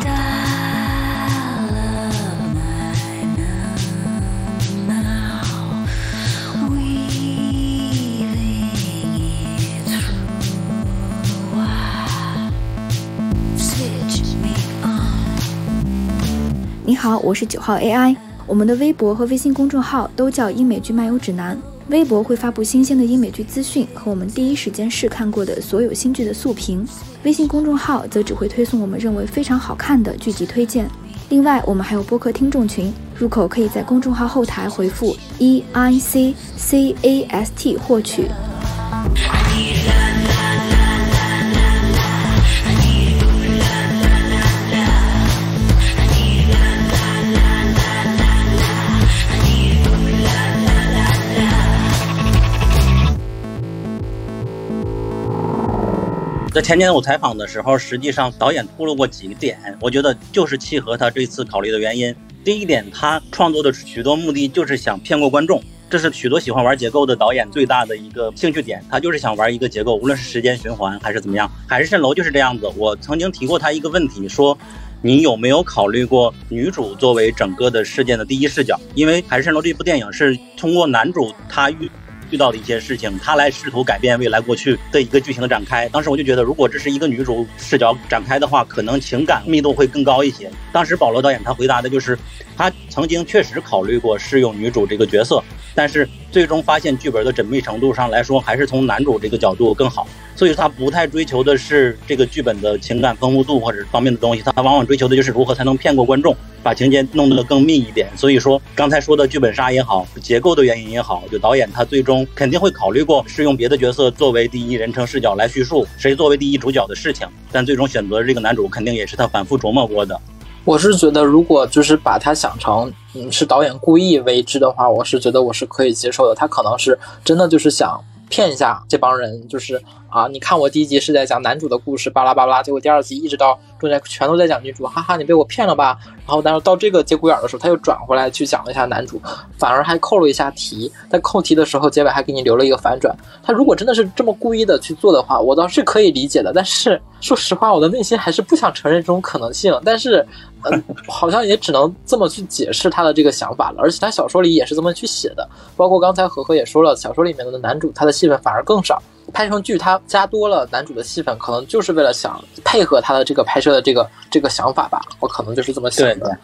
Speaker 6: 你好，我是九号 AI。我们的微博和微信公众号都叫英美剧漫游指南。微博会发布新鲜的英美剧资讯和我们第一时间试看过的所有新剧的速评，微信公众号则只会推送我们认为非常好看的剧集推荐。另外，我们还有播客听众群，入口可以在公众号后台回复 E I C C A S T 获取。
Speaker 2: 在前年我采访的时候，实际上导演透露过几个点，我觉得就是契合他这次考虑的原因。第一点，他创作的许多目的就是想骗过观众，这是许多喜欢玩结构的导演最大的一个兴趣点。他就是想玩一个结构，无论是时间循环还是怎么样。海市蜃楼就是这样子。我曾经提过他一个问题，说你有没有考虑过女主作为整个的事件的第一视角？因为海市蜃楼这部电影是通过男主他遇。遇到的一些事情，他来试图改变未来过去的一个剧情的展开。当时我就觉得，如果这是一个女主视角展开的话，可能情感密度会更高一些。当时保罗导演他回答的就是，他曾经确实考虑过适用女主这个角色，但是最终发现剧本的缜密程度上来说，还是从男主这个角度更好。所以他不太追求的是这个剧本的情感丰富度或者方面的东西，他往往追求的就是如何才能骗过观众，把情节弄得更密一点。所以说刚才说的剧本杀也好，结构的原因也好，就导演他最终肯定会考虑过是用别的角色作为第一人称视角来叙述谁作为第一主角的事情，但最终选择这个男主肯定也是他反复琢磨过的。
Speaker 4: 我是觉得，如果就是把他想成嗯是导演故意为之的话，我是觉得我是可以接受的。他可能是真的就是想骗一下这帮人，就是。啊！你看我第一集是在讲男主的故事，巴拉巴拉，结果第二集一直到中间全都在讲女主，哈哈，你被我骗了吧？然后，但是到这个节骨眼的时候，他又转回来去讲了一下男主，反而还扣了一下题。在扣题的时候，结尾还给你留了一个反转。他如果真的是这么故意的去做的话，我倒是可以理解的。但是说实话，我的内心还是不想承认这种可能性。但是，嗯，好像也只能这么去解释他的这个想法了。而且他小说里也是这么去写的，包括刚才何何也说了，小说里面的男主他的戏份反而更少。拍成剧，他加多了男主的戏份，可能就是为了想配合他的这个拍摄的这个这个想法吧。我可能就是这么想的。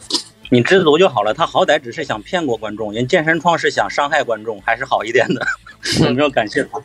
Speaker 2: 你知足就好了。他好歹只是想骗过观众，人健身创是想伤害观众，还是好一点的。有没有感谢他？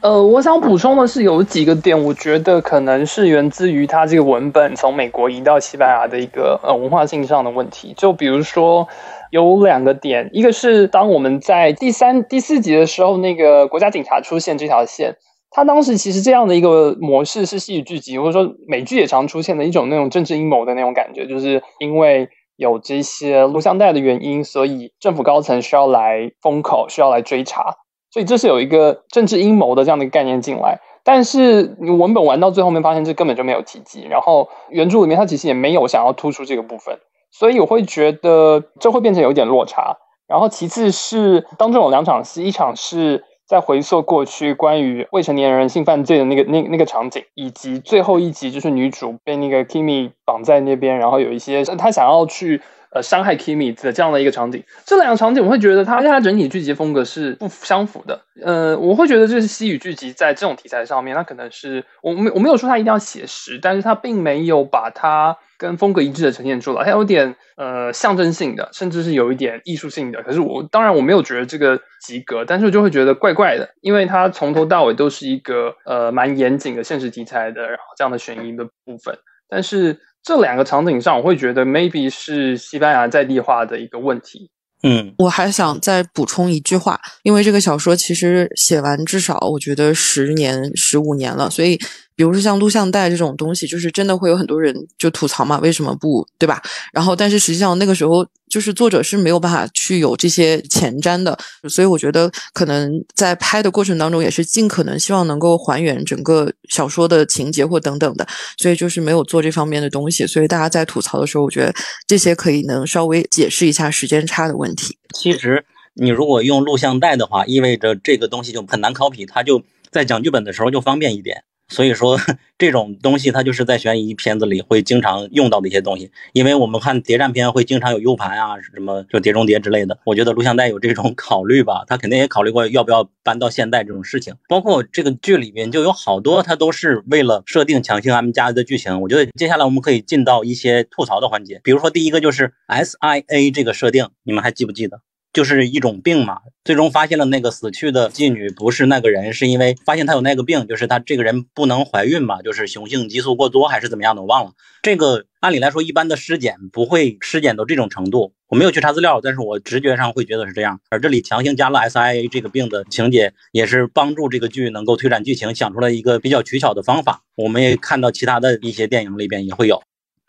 Speaker 3: 呃，我想补充的是有几个点，我觉得可能是源自于他这个文本从美国移到西班牙的一个呃文化性上的问题。就比如说。有两个点，一个是当我们在第三、第四集的时候，那个国家警察出现这条线，他当时其实这样的一个模式是戏剧剧集或者说美剧也常出现的一种那种政治阴谋的那种感觉，就是因为有这些录像带的原因，所以政府高层需要来封口，需要来追查，所以这是有一个政治阴谋的这样的概念进来。但是你文本玩到最后面，发现这根本就没有提及，然后原著里面它其实也没有想要突出这个部分。所以我会觉得这会变成有点落差。然后其次是当中有两场戏，一场是在回溯过去关于未成年人性犯罪的那个那那个场景，以及最后一集就是女主被那个 Kimi 绑在那边，然后有一些她想要去呃伤害 Kimi 的这样的一个场景。这两个场景我会觉得它跟它整体剧集风格是不相符的。呃，我会觉得这是西语剧集在这种题材上面，它可能是我没我没有说它一定要写实，但是它并没有把它。跟风格一致的呈现出来，它有点呃象征性的，甚至是有一点艺术性的。可是我当然我没有觉得这个及格，但是我就会觉得怪怪的，因为它从头到尾都是一个呃蛮严谨的现实题材的，然后这样的悬疑的部分。但是这两个场景上，我会觉得 maybe 是西班牙在地化的一个问题。
Speaker 2: 嗯，
Speaker 5: 我还想再补充一句话，因为这个小说其实写完至少我觉得十年、十五年了，所以。比如说像录像带这种东西，就是真的会有很多人就吐槽嘛，为什么不对吧？然后，但是实际上那个时候，就是作者是没有办法去有这些前瞻的，所以我觉得可能在拍的过程当中，也是尽可能希望能够还原整个小说的情节或等等的，所以就是没有做这方面的东西。所以大家在吐槽的时候，我觉得这些可以能稍微解释一下时间差的问题。
Speaker 2: 其实你如果用录像带的话，意味着这个东西就很难 copy，它就在讲剧本的时候就方便一点。所以说 这种东西它就是在悬疑片子里会经常用到的一些东西。因为我们看谍战片会经常有 U 盘啊，什么就碟中谍之类的。我觉得录像带有这种 考虑吧，他肯定也考虑过要不要搬到现代这种事情。包括这个剧里面就有好多，它都是为了设定强行 M 加的剧情。我觉得接下来我们可以进到一些吐槽的环节，比如说第一个就是 SIA 这个设定，你们还记不记得？就是一种病嘛，最终发现了那个死去的妓女不是那个人，是因为发现她有那个病，就是她这个人不能怀孕嘛，就是雄性激素过多还是怎么样的，我忘了。这个按理来说，一般的尸检不会尸检到这种程度，我没有去查资料，但是我直觉上会觉得是这样。而这里强行加了 SIA 这个病的情节，也是帮助这个剧能够推展剧情，想出来一个比较取巧的方法。我们也看到其他的一些电影里边也会有。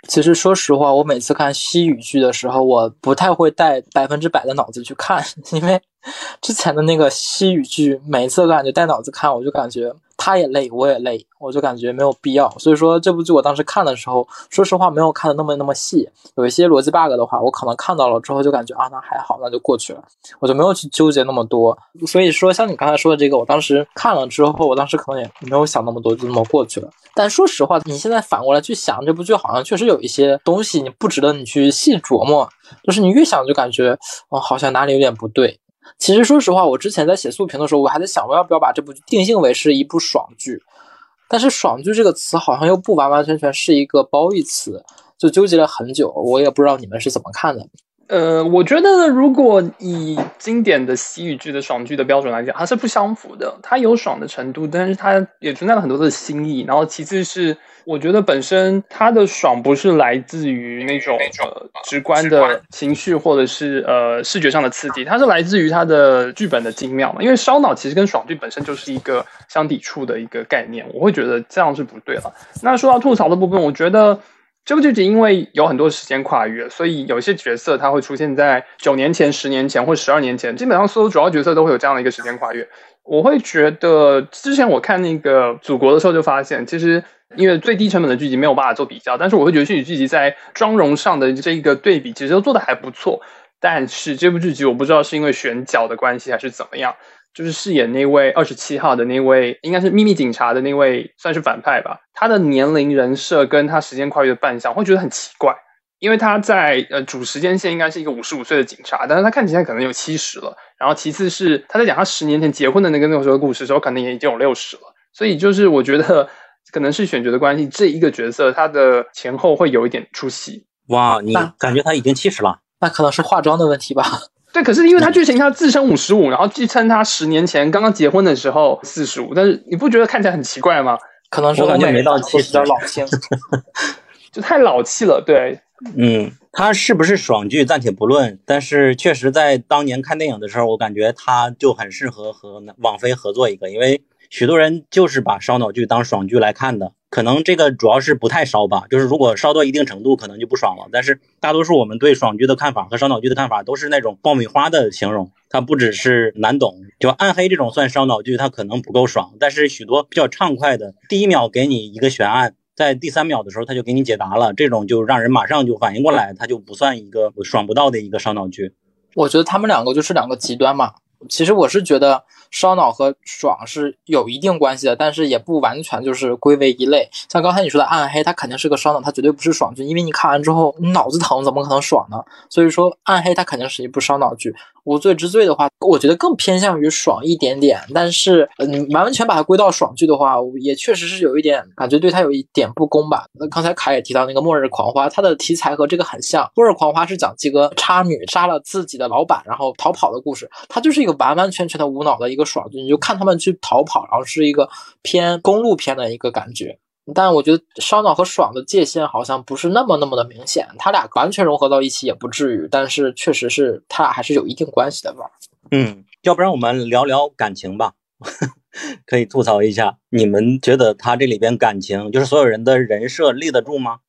Speaker 4: 其实说实话，我每次看西语剧的时候，我不太会带百分之百的脑子去看，因为之前的那个西语剧，每次感觉带脑子看，我就感觉。他也累，我也累，我就感觉没有必要。所以说这部剧我当时看的时候，说实话没有看的那么那么细，有一些逻辑 bug 的话，我可能看到了之后就感觉啊，那还好，那就过去了，我就没有去纠结那么多。所以说像你刚才说的这个，我当时看了之后，我当时可能也没有想那么多，就那么过去了。但说实话，你现在反过来去想，这部剧好像确实有一些东西你不值得你去细琢磨，就是你越想就感觉哦，好像哪里有点不对。其实说实话，我之前在写速评的时候，我还在想，我要不要把这部剧定性为是一部爽剧？但是“爽剧”这个词好像又不完完全全是一个褒义词，就纠结了很久。我也不知道你们是怎么看的。
Speaker 3: 呃，我觉得如果以经典的西语剧的爽剧的标准来讲，它是不相符的。它有爽的程度，但是它也存在了很多的新意。然后其次是。我觉得本身它的爽不是来自于那种呃直观的情绪或者是呃视觉上的刺激，它是来自于它的剧本的精妙嘛。因为烧脑其实跟爽剧本身就是一个相抵触的一个概念，我会觉得这样是不对了。那说到吐槽的部分，我觉得这部剧集因为有很多时间跨越，所以有些角色它会出现在九年前、十年前或十二年前，基本上所有主要角色都会有这样的一个时间跨越。我会觉得之前我看那个《祖国》的时候就发现，其实。因为最低成本的剧集没有办法做比较，但是我会觉得戏曲剧集在妆容上的这个对比，其实都做的还不错。但是这部剧集我不知道是因为选角的关系还是怎么样，就是饰演那位二十七号的那位，应该是秘密警察的那位，算是反派吧。他的年龄人设跟他时间跨越的扮相，会觉得很奇怪。因为他在呃主时间线应该是一个五十五岁的警察，但是他看起来可能有七十了。然后其次是他在讲他十年前结婚的那个那个时候的故事的时候，可能也已经有六十了。所以就是我觉得。可能是选角的关系，这一个角色他的前后会有一点出戏。
Speaker 2: 哇，你感觉他已经七十了？
Speaker 4: 那可能是化妆的问题吧。
Speaker 3: 对，可是因为他剧情他自称五十五，然后据称他十年前刚刚结婚的时候四十五，但是你不觉得看起来很奇怪吗？
Speaker 4: 可能是
Speaker 2: 我感觉没到七十，
Speaker 4: 比较老气，
Speaker 3: 就太老气了。对，
Speaker 2: 嗯，他是不是爽剧暂且不论，但是确实在当年看电影的时候，我感觉他就很适合和网飞合作一个，因为。许多人就是把烧脑剧当爽剧来看的，可能这个主要是不太烧吧，就是如果烧到一定程度，可能就不爽了。但是大多数我们对爽剧的看法和烧脑剧的看法都是那种爆米花的形容，它不只是难懂，就暗黑这种算烧脑剧，它可能不够爽。但是许多比较畅快的，第一秒给你一个悬案，在第三秒的时候他就给你解答了，这种就让人马上就反应过来，它就不算一个爽不到的一个烧脑剧。
Speaker 4: 我觉得他们两个就是两个极端嘛。其实我是觉得。烧脑和爽是有一定关系的，但是也不完全就是归为一类。像刚才你说的暗黑，它肯定是个烧脑，它绝对不是爽剧，因为你看完之后你脑子疼，怎么可能爽呢？所以说暗黑它肯定是一部烧脑剧。无罪之罪的话，我觉得更偏向于爽一点点，但是你完完全把它归到爽剧的话，也确实是有一点感觉对它有一点不公吧。那刚才凯也提到那个《末日狂花》，它的题材和这个很像，《末日狂花》是讲几个差女杀了自己的老板然后逃跑的故事，它就是一个完完全全的无脑的一一个爽剧，你就看他们去逃跑，然后是一个偏公路片的一个感觉。但我觉得烧脑和爽的界限好像不是那么那么的明显，他俩完全融合到一起也不至于，但是确实是他俩还是有一定关系的吧。
Speaker 2: 嗯，要不然我们聊聊感情吧，可以吐槽一下，你们觉得他这里边感情就是所有人的人设立得住吗？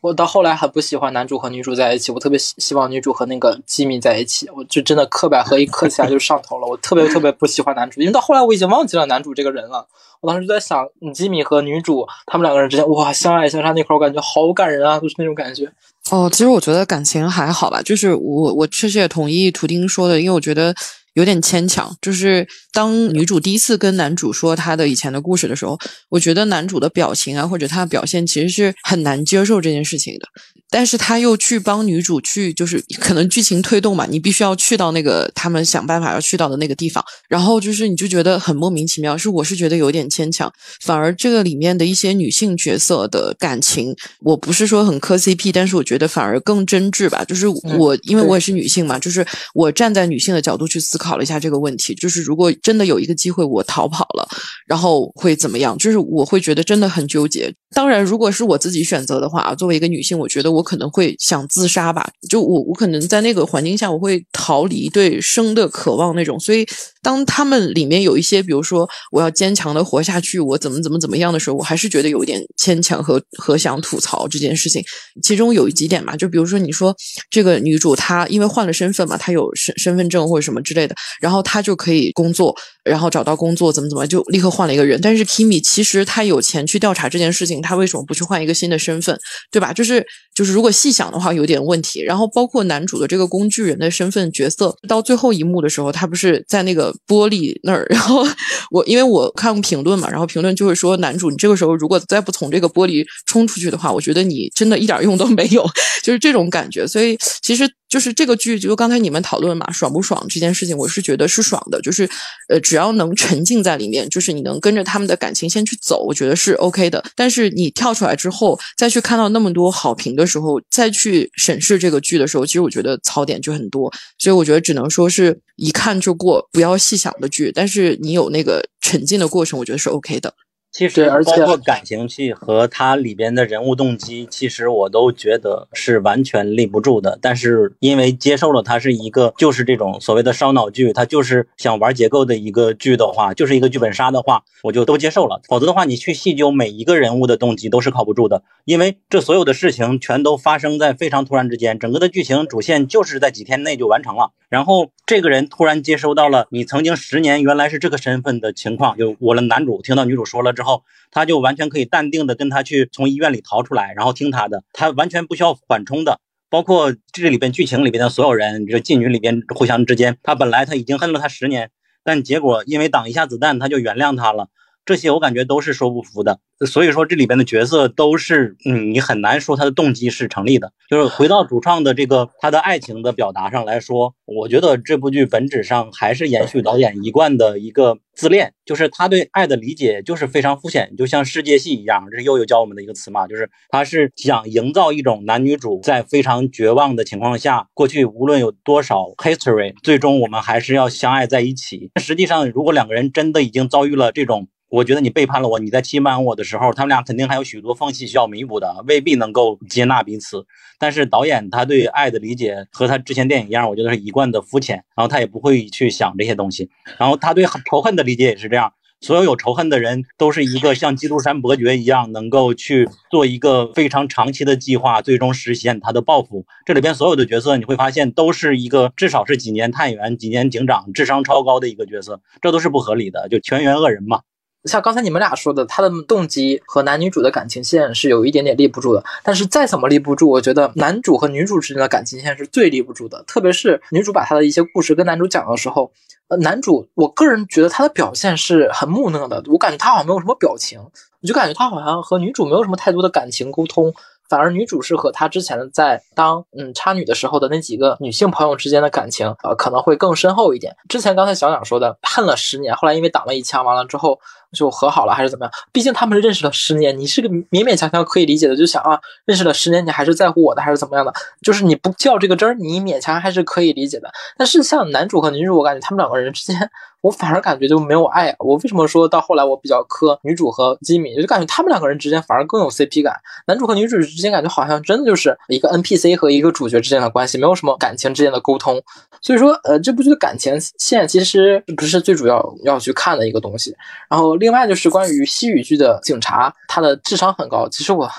Speaker 4: 我到后来很不喜欢男主和女主在一起，我特别希希望女主和那个吉米在一起，我就真的刻板和一刻起来就上头了。我特别特别不喜欢男主，因为到后来我已经忘记了男主这个人了。我当时就在想，吉米和女主他们两个人之间，哇，相爱相杀那块，我感觉好感人啊，就是那种感觉。
Speaker 5: 哦，其实我觉得感情还好吧，就是我我确实也同意图丁说的，因为我觉得。有点牵强。就是当女主第一次跟男主说她的以前的故事的时候，我觉得男主的表情啊，或者他的表现其实是很难接受这件事情的。但是他又去帮女主去，就是可能剧情推动嘛，你必须要去到那个他们想办法要去到的那个地方，然后就是你就觉得很莫名其妙。是我是觉得有点牵强，反而这个里面的一些女性角色的感情，我不是说很磕 CP，但是我觉得反而更真挚吧。就是我因为我也是女性嘛，就是我站在女性的角度去思考了一下这个问题，就是如果真的有一个机会我逃跑了，然后会怎么样？就是我会觉得真的很纠结。当然，如果是我自己选择的话，作为一个女性，我觉得我可能会想自杀吧。就我，我可能在那个环境下，我会逃离对生的渴望那种。所以，当他们里面有一些，比如说我要坚强的活下去，我怎么怎么怎么样的时候，我还是觉得有一点牵强和和想吐槽这件事情。其中有几点嘛，就比如说你说这个女主她因为换了身份嘛，她有身身份证或者什么之类的，然后她就可以工作，然后找到工作怎么怎么就立刻换了一个人。但是 Kimi 其实他有钱去调查这件事情。他为什么不去换一个新的身份，对吧？就是就，如果细想的话，有点问题。然后包括男主的这个工具人的身份角色，到最后一幕的时候，他不是在那个玻璃那儿。然后 我因为我看评论嘛，然后评论就会说，男主你这个时候如果再不从这个玻璃冲出去的话，我觉得你真的一点用都没有，就是这种感觉。所以其实。就是这个剧，就刚才你们讨论嘛，爽不爽这件事情，我是觉得是爽的。就是，呃，只要能沉浸在里面，就是你能跟着他们的感情线去走，我觉得是 OK 的。但是你跳出来之后，再去看到那么多好评的时候，再去审视这个剧的时候，其实我觉得槽点就很多。所以我觉得只能说是一看就过，不要细想的剧。但是你有那个沉浸的过程，我觉得是 OK 的。
Speaker 2: 其实，包括感情戏和它里边的人物动机，其实我都觉得是完全立不住的。但是因为接受了它是一个就是这种所谓的烧脑剧，它就是想玩结构的一个剧的话，就是一个剧本杀的话，我就都接受了。否则的话，你去细究每一个人物的动机都是靠不住的，因为这所有的事情全都发生在非常突然之间，整个的剧情主线就是在几天内就完成了。然后这个人突然接收到了你曾经十年原来是这个身份的情况，就我的男主听到女主说了之后。后，他就完全可以淡定的跟他去从医院里逃出来，然后听他的，他完全不需要缓冲的。包括这里边剧情里边的所有人，就妓女里边互相之间，他本来他已经恨了他十年，但结果因为挡一下子弹，他就原谅他了。这些我感觉都是说不服的。所以说这里边的角色都是，嗯，你很难说他的动机是成立的。就是回到主创的这个他的爱情的表达上来说，我觉得这部剧本质上还是延续导演一贯的一个自恋，就是他对爱的理解就是非常肤浅，就像世界系一样。这是悠悠教我们的一个词嘛，就是他是想营造一种男女主在非常绝望的情况下，过去无论有多少 history，最终我们还是要相爱在一起。实际上，如果两个人真的已经遭遇了这种，我觉得你背叛了我，你在欺瞒我的时候，他们俩肯定还有许多缝隙需要弥补的，未必能够接纳彼此。但是导演他对爱的理解和他之前电影一样，我觉得是一贯的肤浅，然后他也不会去想这些东西。然后他对仇恨的理解也是这样，所有有仇恨的人都是一个像基督山伯爵一样，能够去做一个非常长期的计划，最终实现他的报复。这里边所有的角色你会发现，都是一个至少是几年探员、几年警长、智商超高的一个角色，这都是不合理的，就全员恶人嘛。
Speaker 4: 像刚才你们俩说的，他的动机和男女主的感情线是有一点点立不住的。但是再怎么立不住，我觉得男主和女主之间的感情线是最立不住的。特别是女主把她的一些故事跟男主讲的时候，呃，男主我个人觉得他的表现是很木讷的，我感觉他好像没有什么表情，我就感觉他好像和女主没有什么太多的感情沟通。反而女主是和他之前在当嗯差女的时候的那几个女性朋友之间的感情，呃可能会更深厚一点。之前刚才小蒋说的恨了十年，后来因为挡了一枪，完了之后就和好了，还是怎么样？毕竟他们认识了十年，你是个勉勉强强可以理解的，就想啊，认识了十年你还是在乎我的，还是怎么样的？就是你不较这个真儿，你勉强还是可以理解的。但是像男主和女主，我感觉他们两个人之间。我反而感觉就没有爱。我为什么说到后来我比较磕女主和吉米？就感觉他们两个人之间反而更有 CP 感。男主和女主之间感觉好像真的就是一个 NPC 和一个主角之间的关系，没有什么感情之间的沟通。所以说，呃，这部剧的感情线其实不是最主要要去看的一个东西。然后另外就是关于西语剧的警察，他的智商很高。其实我。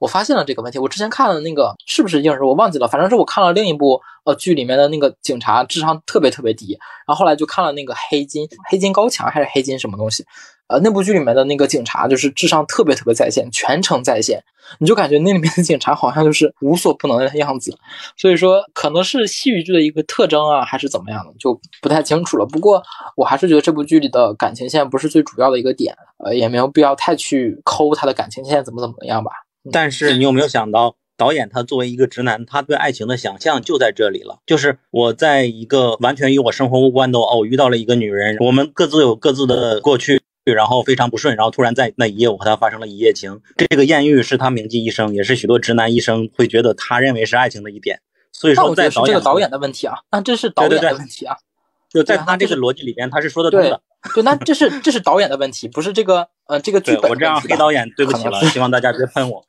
Speaker 4: 我发现了这个问题。我之前看了那个是不是硬核，我忘记了，反正是我看了另一部呃剧里面的那个警察智商特别特别低，然后后来就看了那个黑金，黑金高强还是黑金什么东西。呃，那部剧里面的那个警察就是智商特别特别在线，全程在线，你就感觉那里面的警察好像就是无所不能的样子。所以说，可能是戏剧剧的一个特征啊，还是怎么样的，就不太清楚了。不过，我还是觉得这部剧里的感情线不是最主要的一个点，呃，也没有必要太去抠他的感情线怎么怎么样吧。
Speaker 2: 但是你有没有想到，导演他作为一个直男，他对爱情的想象就在这里了。就是我在一个完全与我生活无关的偶遇到了一个女人，我们各自有各自的过去。然后非常不顺，然后突然在那一夜，我和他发生了一夜情。这个艳遇是他铭记一生，也是许多直男一生会觉得他认为是爱情的一点。所以说，在导演
Speaker 4: 这个导演的问题啊，那这是导演的问题啊。
Speaker 2: 就在他这个逻辑里边，他是说得通的。
Speaker 4: 对，那这是这是导演的问题，不是这个呃这个剧本。
Speaker 2: 我这样黑导演，对不起了，希望大家别喷我。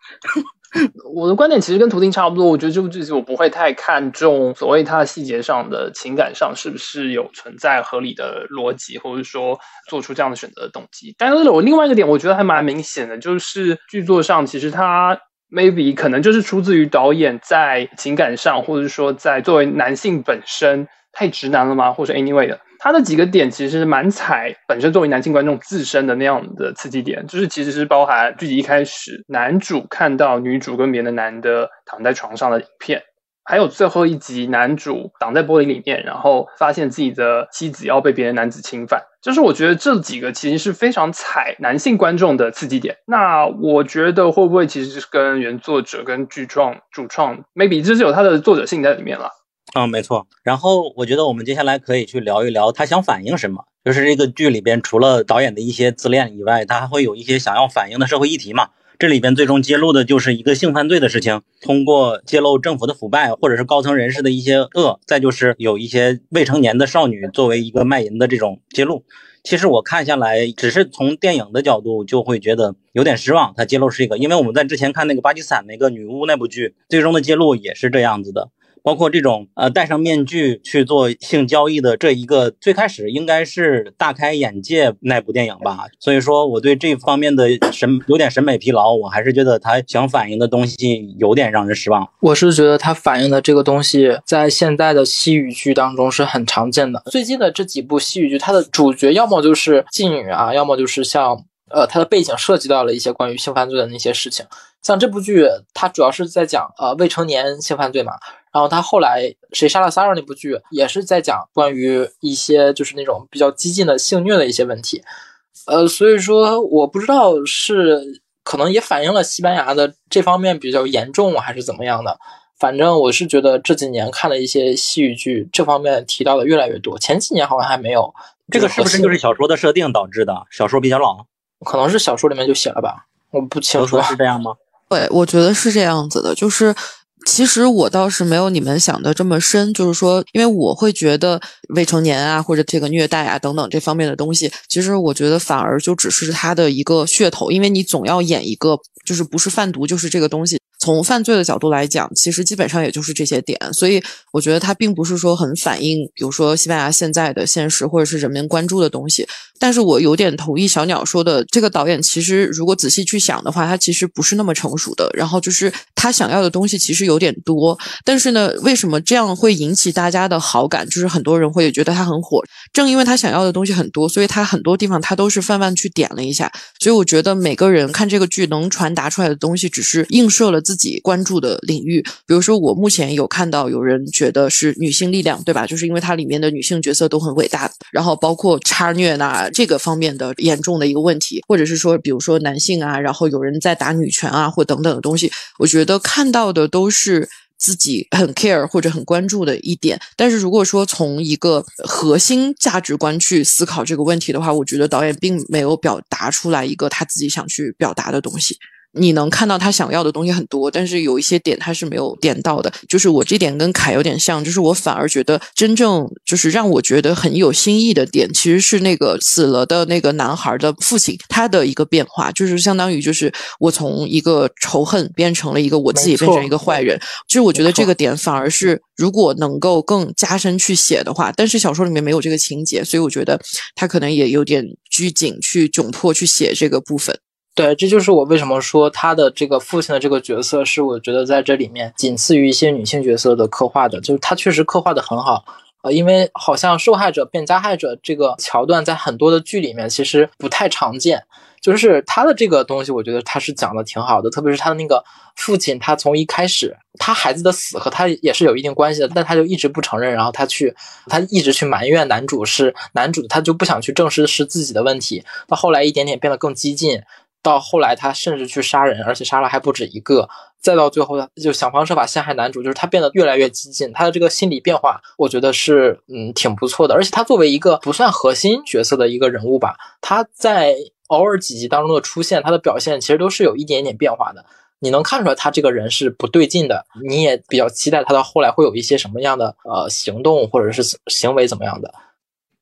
Speaker 3: 我的观点其实跟图钉差不多，我觉得这部剧集我不会太看重所谓它细节上的情感上是不是有存在合理的逻辑，或者说做出这样的选择的动机。但是我另外一个点，我觉得还蛮明显的，就是剧作上其实它 maybe 可能就是出自于导演在情感上，或者说在作为男性本身太直男了吗？或者 anyway 的。他的几个点其实蛮踩本身作为男性观众自身的那样的刺激点，就是其实是包含剧集一开始男主看到女主跟别的男的躺在床上的影片，还有最后一集男主挡在玻璃里面，然后发现自己的妻子要被别的男子侵犯，就是我觉得这几个其实是非常踩男性观众的刺激点。那我觉得会不会其实是跟原作者跟剧创主创 maybe 这是有他的作者性在里面了。
Speaker 2: 嗯，没错。然后我觉得我们接下来可以去聊一聊他想反映什么。就是这个剧里边，除了导演的一些自恋以外，他还会有一些想要反映的社会议题嘛。这里边最终揭露的就是一个性犯罪的事情，通过揭露政府的腐败，或者是高层人士的一些恶，再就是有一些未成年的少女作为一个卖淫的这种揭露。其实我看下来，只是从电影的角度就会觉得有点失望。他揭露是一个，因为我们在之前看那个巴基斯坦那个女巫那部剧，最终的揭露也是这样子的。包括这种呃戴上面具去做性交易的这一个，最开始应该是大开眼界那部电影吧。所以说我对这方面的审有点审美疲劳，我还是觉得他想反映的东西有点让人失望。
Speaker 4: 我是觉得他反映的这个东西在现在的西语剧当中是很常见的。最近的这几部西语剧，它的主角要么就是妓女啊，要么就是像呃它的背景涉及到了一些关于性犯罪的那些事情。像这部剧，它主要是在讲呃未成年性犯罪嘛。然后他后来《谁杀了萨尔》那部剧也是在讲关于一些就是那种比较激进的性虐的一些问题，呃，所以说我不知道是可能也反映了西班牙的这方面比较严重还是怎么样的。反正我是觉得这几年看了一些西语剧，这方面提到的越来越多。前几年好像还没有。
Speaker 2: 这个是不是就是小说的设定导致的？小说比较老，
Speaker 4: 可能是小说里面就写了吧，我不清楚。
Speaker 2: 是这样吗？
Speaker 5: 对，我觉得是这样子的，就是。其实我倒是没有你们想的这么深，就是说，因为我会觉得未成年啊，或者这个虐待啊等等这方面的东西，其实我觉得反而就只是他的一个噱头，因为你总要演一个，就是不是贩毒就是这个东西。从犯罪的角度来讲，其实基本上也就是这些点，所以我觉得它并不是说很反映，比如说西班牙现在的现实或者是人们关注的东西。但是我有点同意小鸟说的，这个导演其实如果仔细去想的话，他其实不是那么成熟的。然后就是他想要的东西其实有点多，但是呢，为什么这样会引起大家的好感？就是很多人会觉得他很火，正因为他想要的东西很多，所以他很多地方他都是泛泛去点了一下。所以我觉得每个人看这个剧能传达出来的东西，只是映射了。自己关注的领域，比如说我目前有看到有人觉得是女性力量，对吧？就是因为它里面的女性角色都很伟大，然后包括差虐呐这个方面的严重的一个问题，或者是说，比如说男性啊，然后有人在打女权啊，或等等的东西，我觉得看到的都是自己很 care 或者很关注的一点。但是如果说从一个核心价值观去思考这个问题的话，我觉得导演并没有表达出来一个他自己想去表达的东西。你能看到他想要的东西很多，但是有一些点他是没有点到的。就是我这点跟凯有点像，就是我反而觉得真正就是让我觉得很有新意的点，其实是那个死了的那个男孩的父亲他的一个变化，就是相当于就是我从一个仇恨变成了一个我自己变成一个坏人。其实我觉得这个点反而是如果能够更加深去写的话，但是小说里面没有这个情节，所以我觉得他可能也有点拘谨去窘迫去写这个部分。
Speaker 4: 对，这就是我为什么说他的这个父亲的这个角色是我觉得在这里面仅次于一些女性角色的刻画的，就是他确实刻画的很好。呃，因为好像受害者变加害者这个桥段在很多的剧里面其实不太常见，就是他的这个东西，我觉得他是讲的挺好的，特别是他的那个父亲，他从一开始他孩子的死和他也是有一定关系的，但他就一直不承认，然后他去他一直去埋怨男主是男主，他就不想去正视是自己的问题，到后来一点点变得更激进。到后来，他甚至去杀人，而且杀了还不止一个。再到最后，就想方设法陷害男主，就是他变得越来越激进。他的这个心理变化，我觉得是嗯挺不错的。而且他作为一个不算核心角色的一个人物吧，他在偶尔几集当中的出现，他的表现其实都是有一点点变化的。你能看出来他这个人是不对劲的，你也比较期待他到后来会有一些什么样的呃行动或者是行为怎么样的。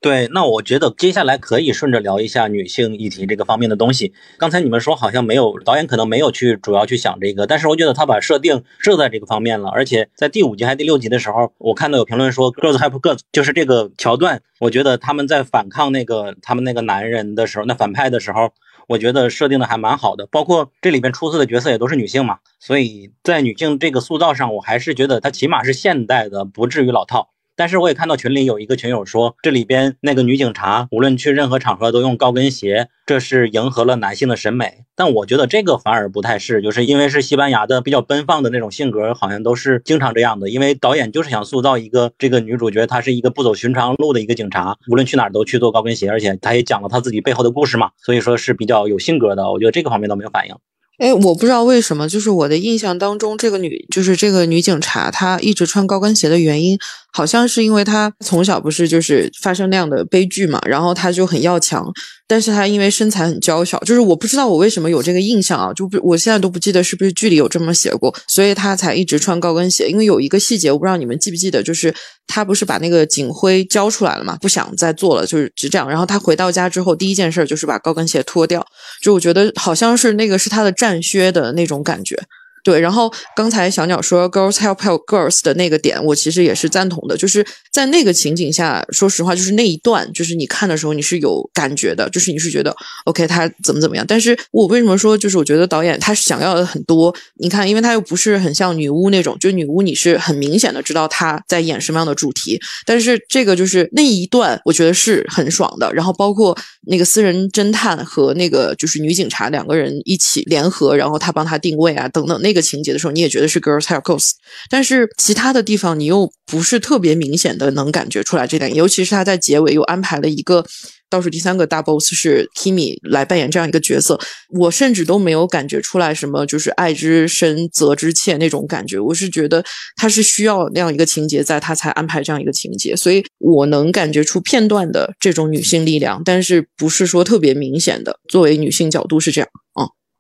Speaker 2: 对，那我觉得接下来可以顺着聊一下女性议题这个方面的东西。刚才你们说好像没有导演可能没有去主要去想这个，但是我觉得他把设定设在这个方面了。而且在第五集还第六集的时候，我看到有评论说 “girls help girls”，就是这个桥段。我觉得他们在反抗那个他们那个男人的时候，那反派的时候，我觉得设定的还蛮好的。包括这里边出色的角色也都是女性嘛，所以在女性这个塑造上，我还是觉得她起码是现代的，不至于老套。但是我也看到群里有一个群友说，这里边那个女警察无论去任何场合都用高跟鞋，这是迎合了男性的审美。但我觉得这个反而不太是，就是因为是西班牙的比较奔放的那种性格，好像都是经常这样的。因为导演就是想塑造一个这个女主角，她是一个不走寻常路的一个警察，无论去哪儿都去做高跟鞋，而且她也讲了她自己背后的故事嘛，所以说是比较有性格的。我觉得这个方面都没有反应。
Speaker 5: 哎，我不知道为什么，就是我的印象当中，这个女就是这个女警察，她一直穿高跟鞋的原因。好像是因为她从小不是就是发生那样的悲剧嘛，然后她就很要强，但是他因为身材很娇小，就是我不知道我为什么有这个印象啊，就不我现在都不记得是不是剧里有这么写过，所以他才一直穿高跟鞋。因为有一个细节，我不知道你们记不记得，就是他不是把那个警徽交出来了嘛，不想再做了，就是就这样。然后他回到家之后，第一件事就是把高跟鞋脱掉，就我觉得好像是那个是他的战靴的那种感觉。对，然后刚才小鸟说 “girls help help girls” 的那个点，我其实也是赞同的。就是在那个情景下，说实话，就是那一段，就是你看的时候你是有感觉的，就是你是觉得 OK，他怎么怎么样。但是我为什么说，就是我觉得导演他想要的很多。你看，因为他又不是很像女巫那种，就女巫你是很明显的知道他在演什么样的主题。但是这个就是那一段，我觉得是很爽的。然后包括那个私人侦探和那个就是女警察两个人一起联合，然后他帮他定位啊等等那。个情节的时候，你也觉得是 girls help girls，但是其他的地方你又不是特别明显的能感觉出来这点，尤其是他在结尾又安排了一个倒数第三个大 boss 是 Kimi 来扮演这样一个角色，我甚至都没有感觉出来什么就是爱之深责之切那种感觉，我是觉得他是需要那样一个情节，在他才安排这样一个情节，所以我能感觉出片段的这种女性力量，但是不是说特别明显的，作为女性角度是这样。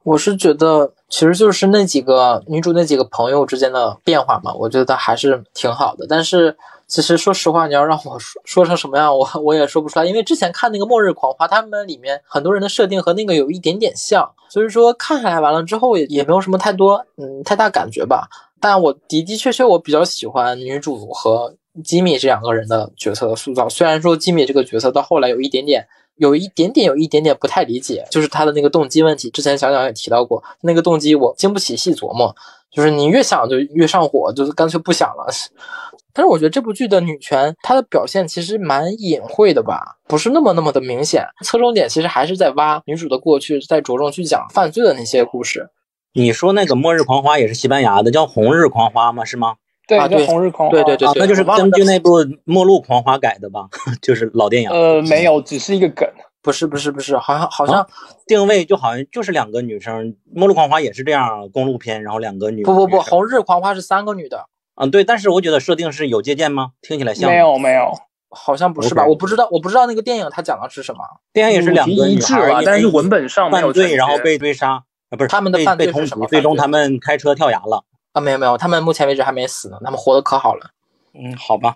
Speaker 4: 我是觉得，其实就是那几个女主那几个朋友之间的变化嘛，我觉得还是挺好的。但是，其实说实话，你要让我说说成什么样，我我也说不出来。因为之前看那个《末日狂花》，他们里面很多人的设定和那个有一点点像，所以说看下来完了之后也也没有什么太多嗯太大感觉吧。但我的的确确我比较喜欢女主和吉米这两个人的角色的塑造。虽然说吉米这个角色到后来有一点点。有一点点，有一点点不太理解，就是他的那个动机问题。之前小蒋也提到过，那个动机我经不起细琢磨，就是你越想就越上火，就是干脆不想了。但是我觉得这部剧的女权，她的表现其实蛮隐晦的吧，不是那么那么的明显。侧重点其实还是在挖女主的过去，在着重去讲犯罪的那些故事。
Speaker 2: 你说那个《末日狂花》也是西班牙的，叫《红日狂花》吗？是吗？
Speaker 3: 对，叫《红日狂花》。
Speaker 4: 对对对，
Speaker 2: 那就是根据那部《末路狂花》改的吧？就是老电影。
Speaker 3: 呃，没有，只是一个梗。
Speaker 4: 不是不是不是，好像好像
Speaker 2: 定位就好像就是两个女生，《末路狂花》也是这样，公路片，然后两个女。
Speaker 4: 不不不，《红日狂花》是三个女的。
Speaker 2: 嗯，对，但是我觉得设定是有借鉴吗？听起来像
Speaker 3: 没有没有，
Speaker 4: 好像不是吧？我不知道，我不知道那个电影它讲的是什么。
Speaker 2: 电影也是两个女孩，
Speaker 3: 但是文本上
Speaker 2: 犯罪然后被追杀啊，不是
Speaker 4: 他们的犯罪是什么？
Speaker 2: 最终他们开车跳崖了
Speaker 4: 啊？没有没有，他们目前为止还没死呢，他们活得可好了。
Speaker 2: 嗯，好吧。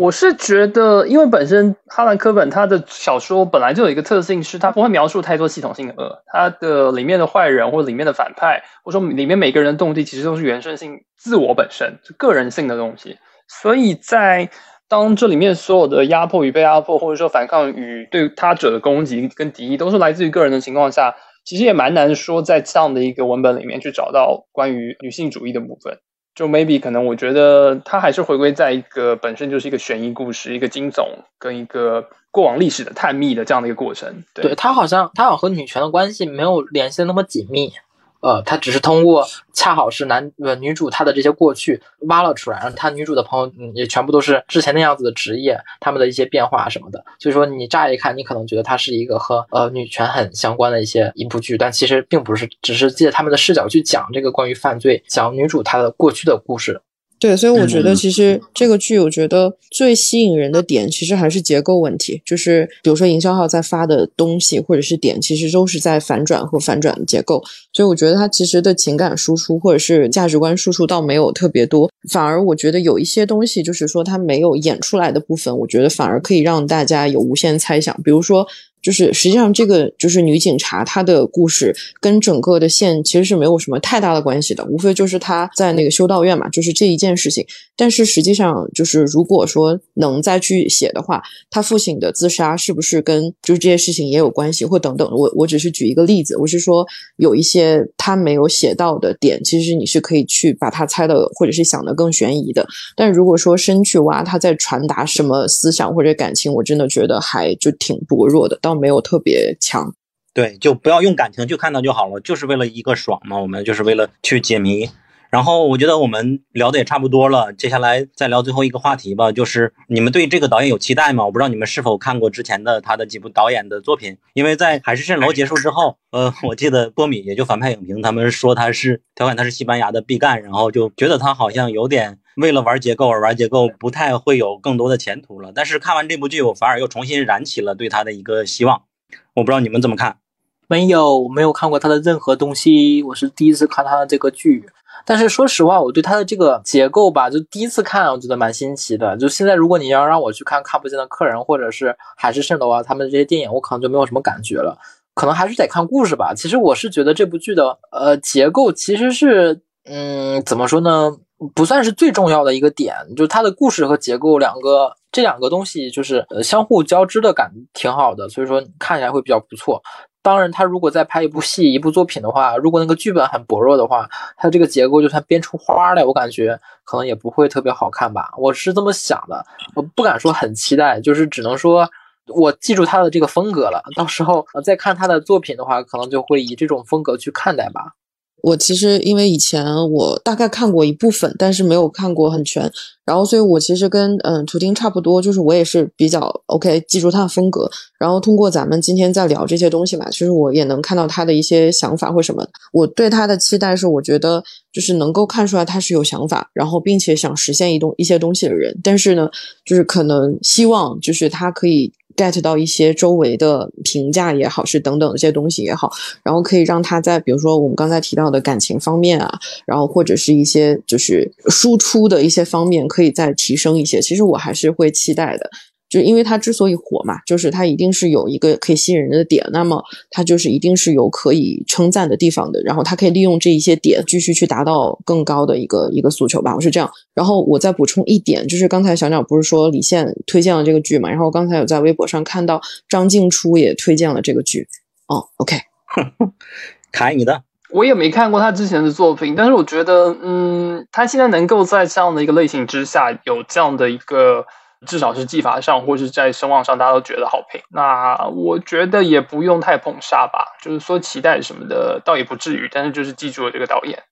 Speaker 3: 我是觉得，因为本身哈兰科本他的小说本来就有一个特性，是他不会描述太多系统性的恶，他的里面的坏人或者里面的反派，或者说里面每个人的动机，其实都是原生性、自我本身、就个人性的东西。所以在当这里面所有的压迫与被压迫，或者说反抗与对他者的攻击跟敌意，都是来自于个人的情况下，其实也蛮难说在这样的一个文本里面去找到关于女性主义的部分。就 maybe 可能我觉得它还是回归在一个本身就是一个悬疑故事，一个惊悚跟一个过往历史的探秘的这样的一个过程。
Speaker 4: 对它好像它好像和女权的关系没有联系的那么紧密。呃，他只是通过恰好是男呃女主她的这些过去挖了出来，然后她女主的朋友嗯也全部都是之前那样子的职业，他们的一些变化什么的，所以说你乍一看，你可能觉得它是一个和呃女权很相关的一些一部剧，但其实并不是，只是借他们的视角去讲这个关于犯罪，讲女主她的过去的故事。
Speaker 5: 对，所以我觉得其实这个剧，我觉得最吸引人的点，其实还是结构问题。就是比如说营销号在发的东西或者是点，其实都是在反转和反转的结构。所以我觉得它其实的情感输出或者是价值观输出倒没有特别多，反而我觉得有一些东西，就是说它没有演出来的部分，我觉得反而可以让大家有无限猜想。比如说。就是实际上，这个就是女警察她的故事跟整个的线其实是没有什么太大的关系的，无非就是她在那个修道院嘛，就是这一件事情。但是实际上，就是如果说能再去写的话，他父亲的自杀是不是跟就是这些事情也有关系，或等等。我我只是举一个例子，我是说有一些他没有写到的点，其实你是可以去把它猜的，或者是想的更悬疑的。但如果说深去挖，他在传达什么思想或者感情，我真的觉得还就挺薄弱的。倒没有特别强，
Speaker 2: 对，就不要用感情去看到就好了，就是为了一个爽嘛，我们就是为了去解谜。然后我觉得我们聊的也差不多了，接下来再聊最后一个话题吧，就是你们对这个导演有期待吗？我不知道你们是否看过之前的他的几部导演的作品，因为在《海市蜃楼》结束之后，呃，我记得波米也就反派影评他们说他是调侃他是西班牙的毕赣，然后就觉得他好像有点为了玩结构而玩结构，不太会有更多的前途了。但是看完这部剧，我反而又重新燃起了对他的一个希望。我不知道你们怎么看？
Speaker 4: 没有，没有看过他的任何东西，我是第一次看他的这个剧。但是说实话，我对它的这个结构吧，就第一次看，我觉得蛮新奇的。就现在，如果你要让我去看《看不见的客人》或者是《海市蜃楼》啊，他们这些电影，我可能就没有什么感觉了。可能还是得看故事吧。其实我是觉得这部剧的呃结构其实是，嗯，怎么说呢？不算是最重要的一个点，就是它的故事和结构两个这两个东西就是呃相互交织的感挺好的，所以说看起来会比较不错。当然，他如果再拍一部戏、一部作品的话，如果那个剧本很薄弱的话，他这个结构就算编出花来，我感觉可能也不会特别好看吧。我是这么想的，我不敢说很期待，就是只能说我记住他的这个风格了。到时候再看他的作品的话，可能就会以这种风格去看待吧。
Speaker 5: 我其实因为以前我大概看过一部分，但是没有看过很全，然后所以我其实跟嗯图钉差不多，就是我也是比较 OK 记住他的风格，然后通过咱们今天在聊这些东西嘛，其实我也能看到他的一些想法或什么。我对他的期待是，我觉得就是能够看出来他是有想法，然后并且想实现一东一些东西的人，但是呢，就是可能希望就是他可以。Get 到一些周围的评价也好，是等等一些东西也好，然后可以让他在比如说我们刚才提到的感情方面啊，然后或者是一些就是输出的一些方面，可以再提升一些。其实我还是会期待的。就因为它之所以火嘛，就是它一定是有一个可以吸引人的点，那么它就是一定是有可以称赞的地方的，然后它可以利用这一些点继续去达到更高的一个一个诉求吧，我是这样。然后我再补充一点，就是刚才小鸟不是说李现推荐了这个剧嘛，然后刚才有在微博上看到张静初也推荐了这个剧。哦，OK，
Speaker 2: 凯你的，
Speaker 3: 我也没看过他之前的作品，但是我觉得，嗯，他现在能够在这样的一个类型之下有这样的一个。至少是技法上，或是在声望上，大家都觉得好评。那我觉得也不用太捧杀吧，就是说期待什么的，倒也不至于。但是就是记住了这个导演。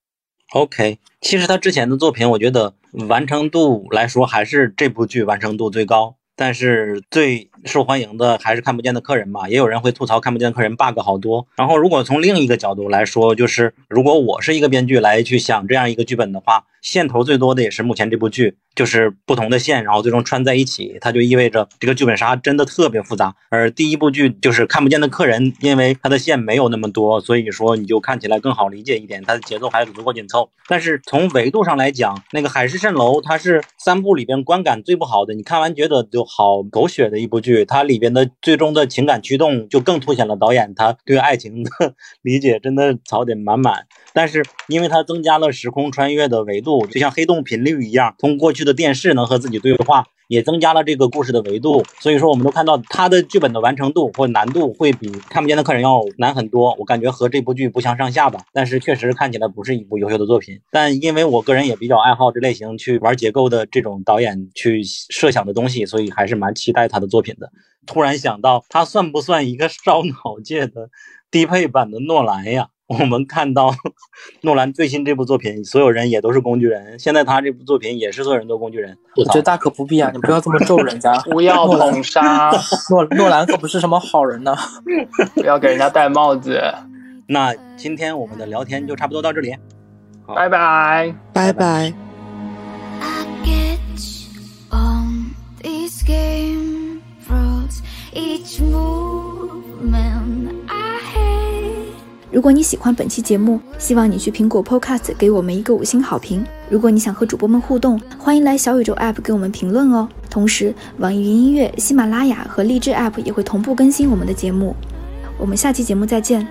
Speaker 2: OK，其实他之前的作品，我觉得完成度来说，还是这部剧完成度最高。但是最受欢迎的还是看不见的客人嘛，也有人会吐槽看不见的客人 bug 好多。然后如果从另一个角度来说，就是如果我是一个编剧来去想这样一个剧本的话，线头最多的也是目前这部剧。就是不同的线，然后最终穿在一起，它就意味着这个剧本杀真的特别复杂。而第一部剧就是看不见的客人，因为它的线没有那么多，所以说你就看起来更好理解一点，它的节奏还足够紧凑。但是从维度上来讲，那个海市蜃楼它是三部里边观感最不好的，你看完觉得就好狗血的一部剧。对，它里边的最终的情感驱动就更凸显了导演他对爱情的 理解，真的槽点满满。但是因为它增加了时空穿越的维度，就像黑洞频率一样，从过去的电视能和自己对话。也增加了这个故事的维度，所以说我们都看到它的剧本的完成度或难度会比《看不见的客人》要难很多。我感觉和这部剧不相上下吧，但是确实看起来不是一部优秀的作品。但因为我个人也比较爱好这类型去玩结构的这种导演去设想的东西，所以还是蛮期待他的作品的。突然想到，他算不算一个烧脑界的低配版的诺兰呀？我们看到诺兰最新这部作品，所有人也都是工具人。现在他这部作品也是所有人都工具人。
Speaker 4: 我觉得大可不必啊，你不要这么咒人家，
Speaker 3: 不要捧杀
Speaker 4: 诺诺兰可不是什么好人呢，
Speaker 3: 不要给人家戴帽子。
Speaker 2: 那今天我们的聊天就差不多到这里，
Speaker 3: 拜拜
Speaker 5: 拜拜。
Speaker 6: Each movement I hate 如果你喜欢本期节目，希望你去苹果 Podcast 给我们一个五星好评。如果你想和主播们互动，欢迎来小宇宙 App 给我们评论哦。同时，网易云音乐、喜马拉雅和荔枝 App 也会同步更新我们的节目。我们下期节目再见。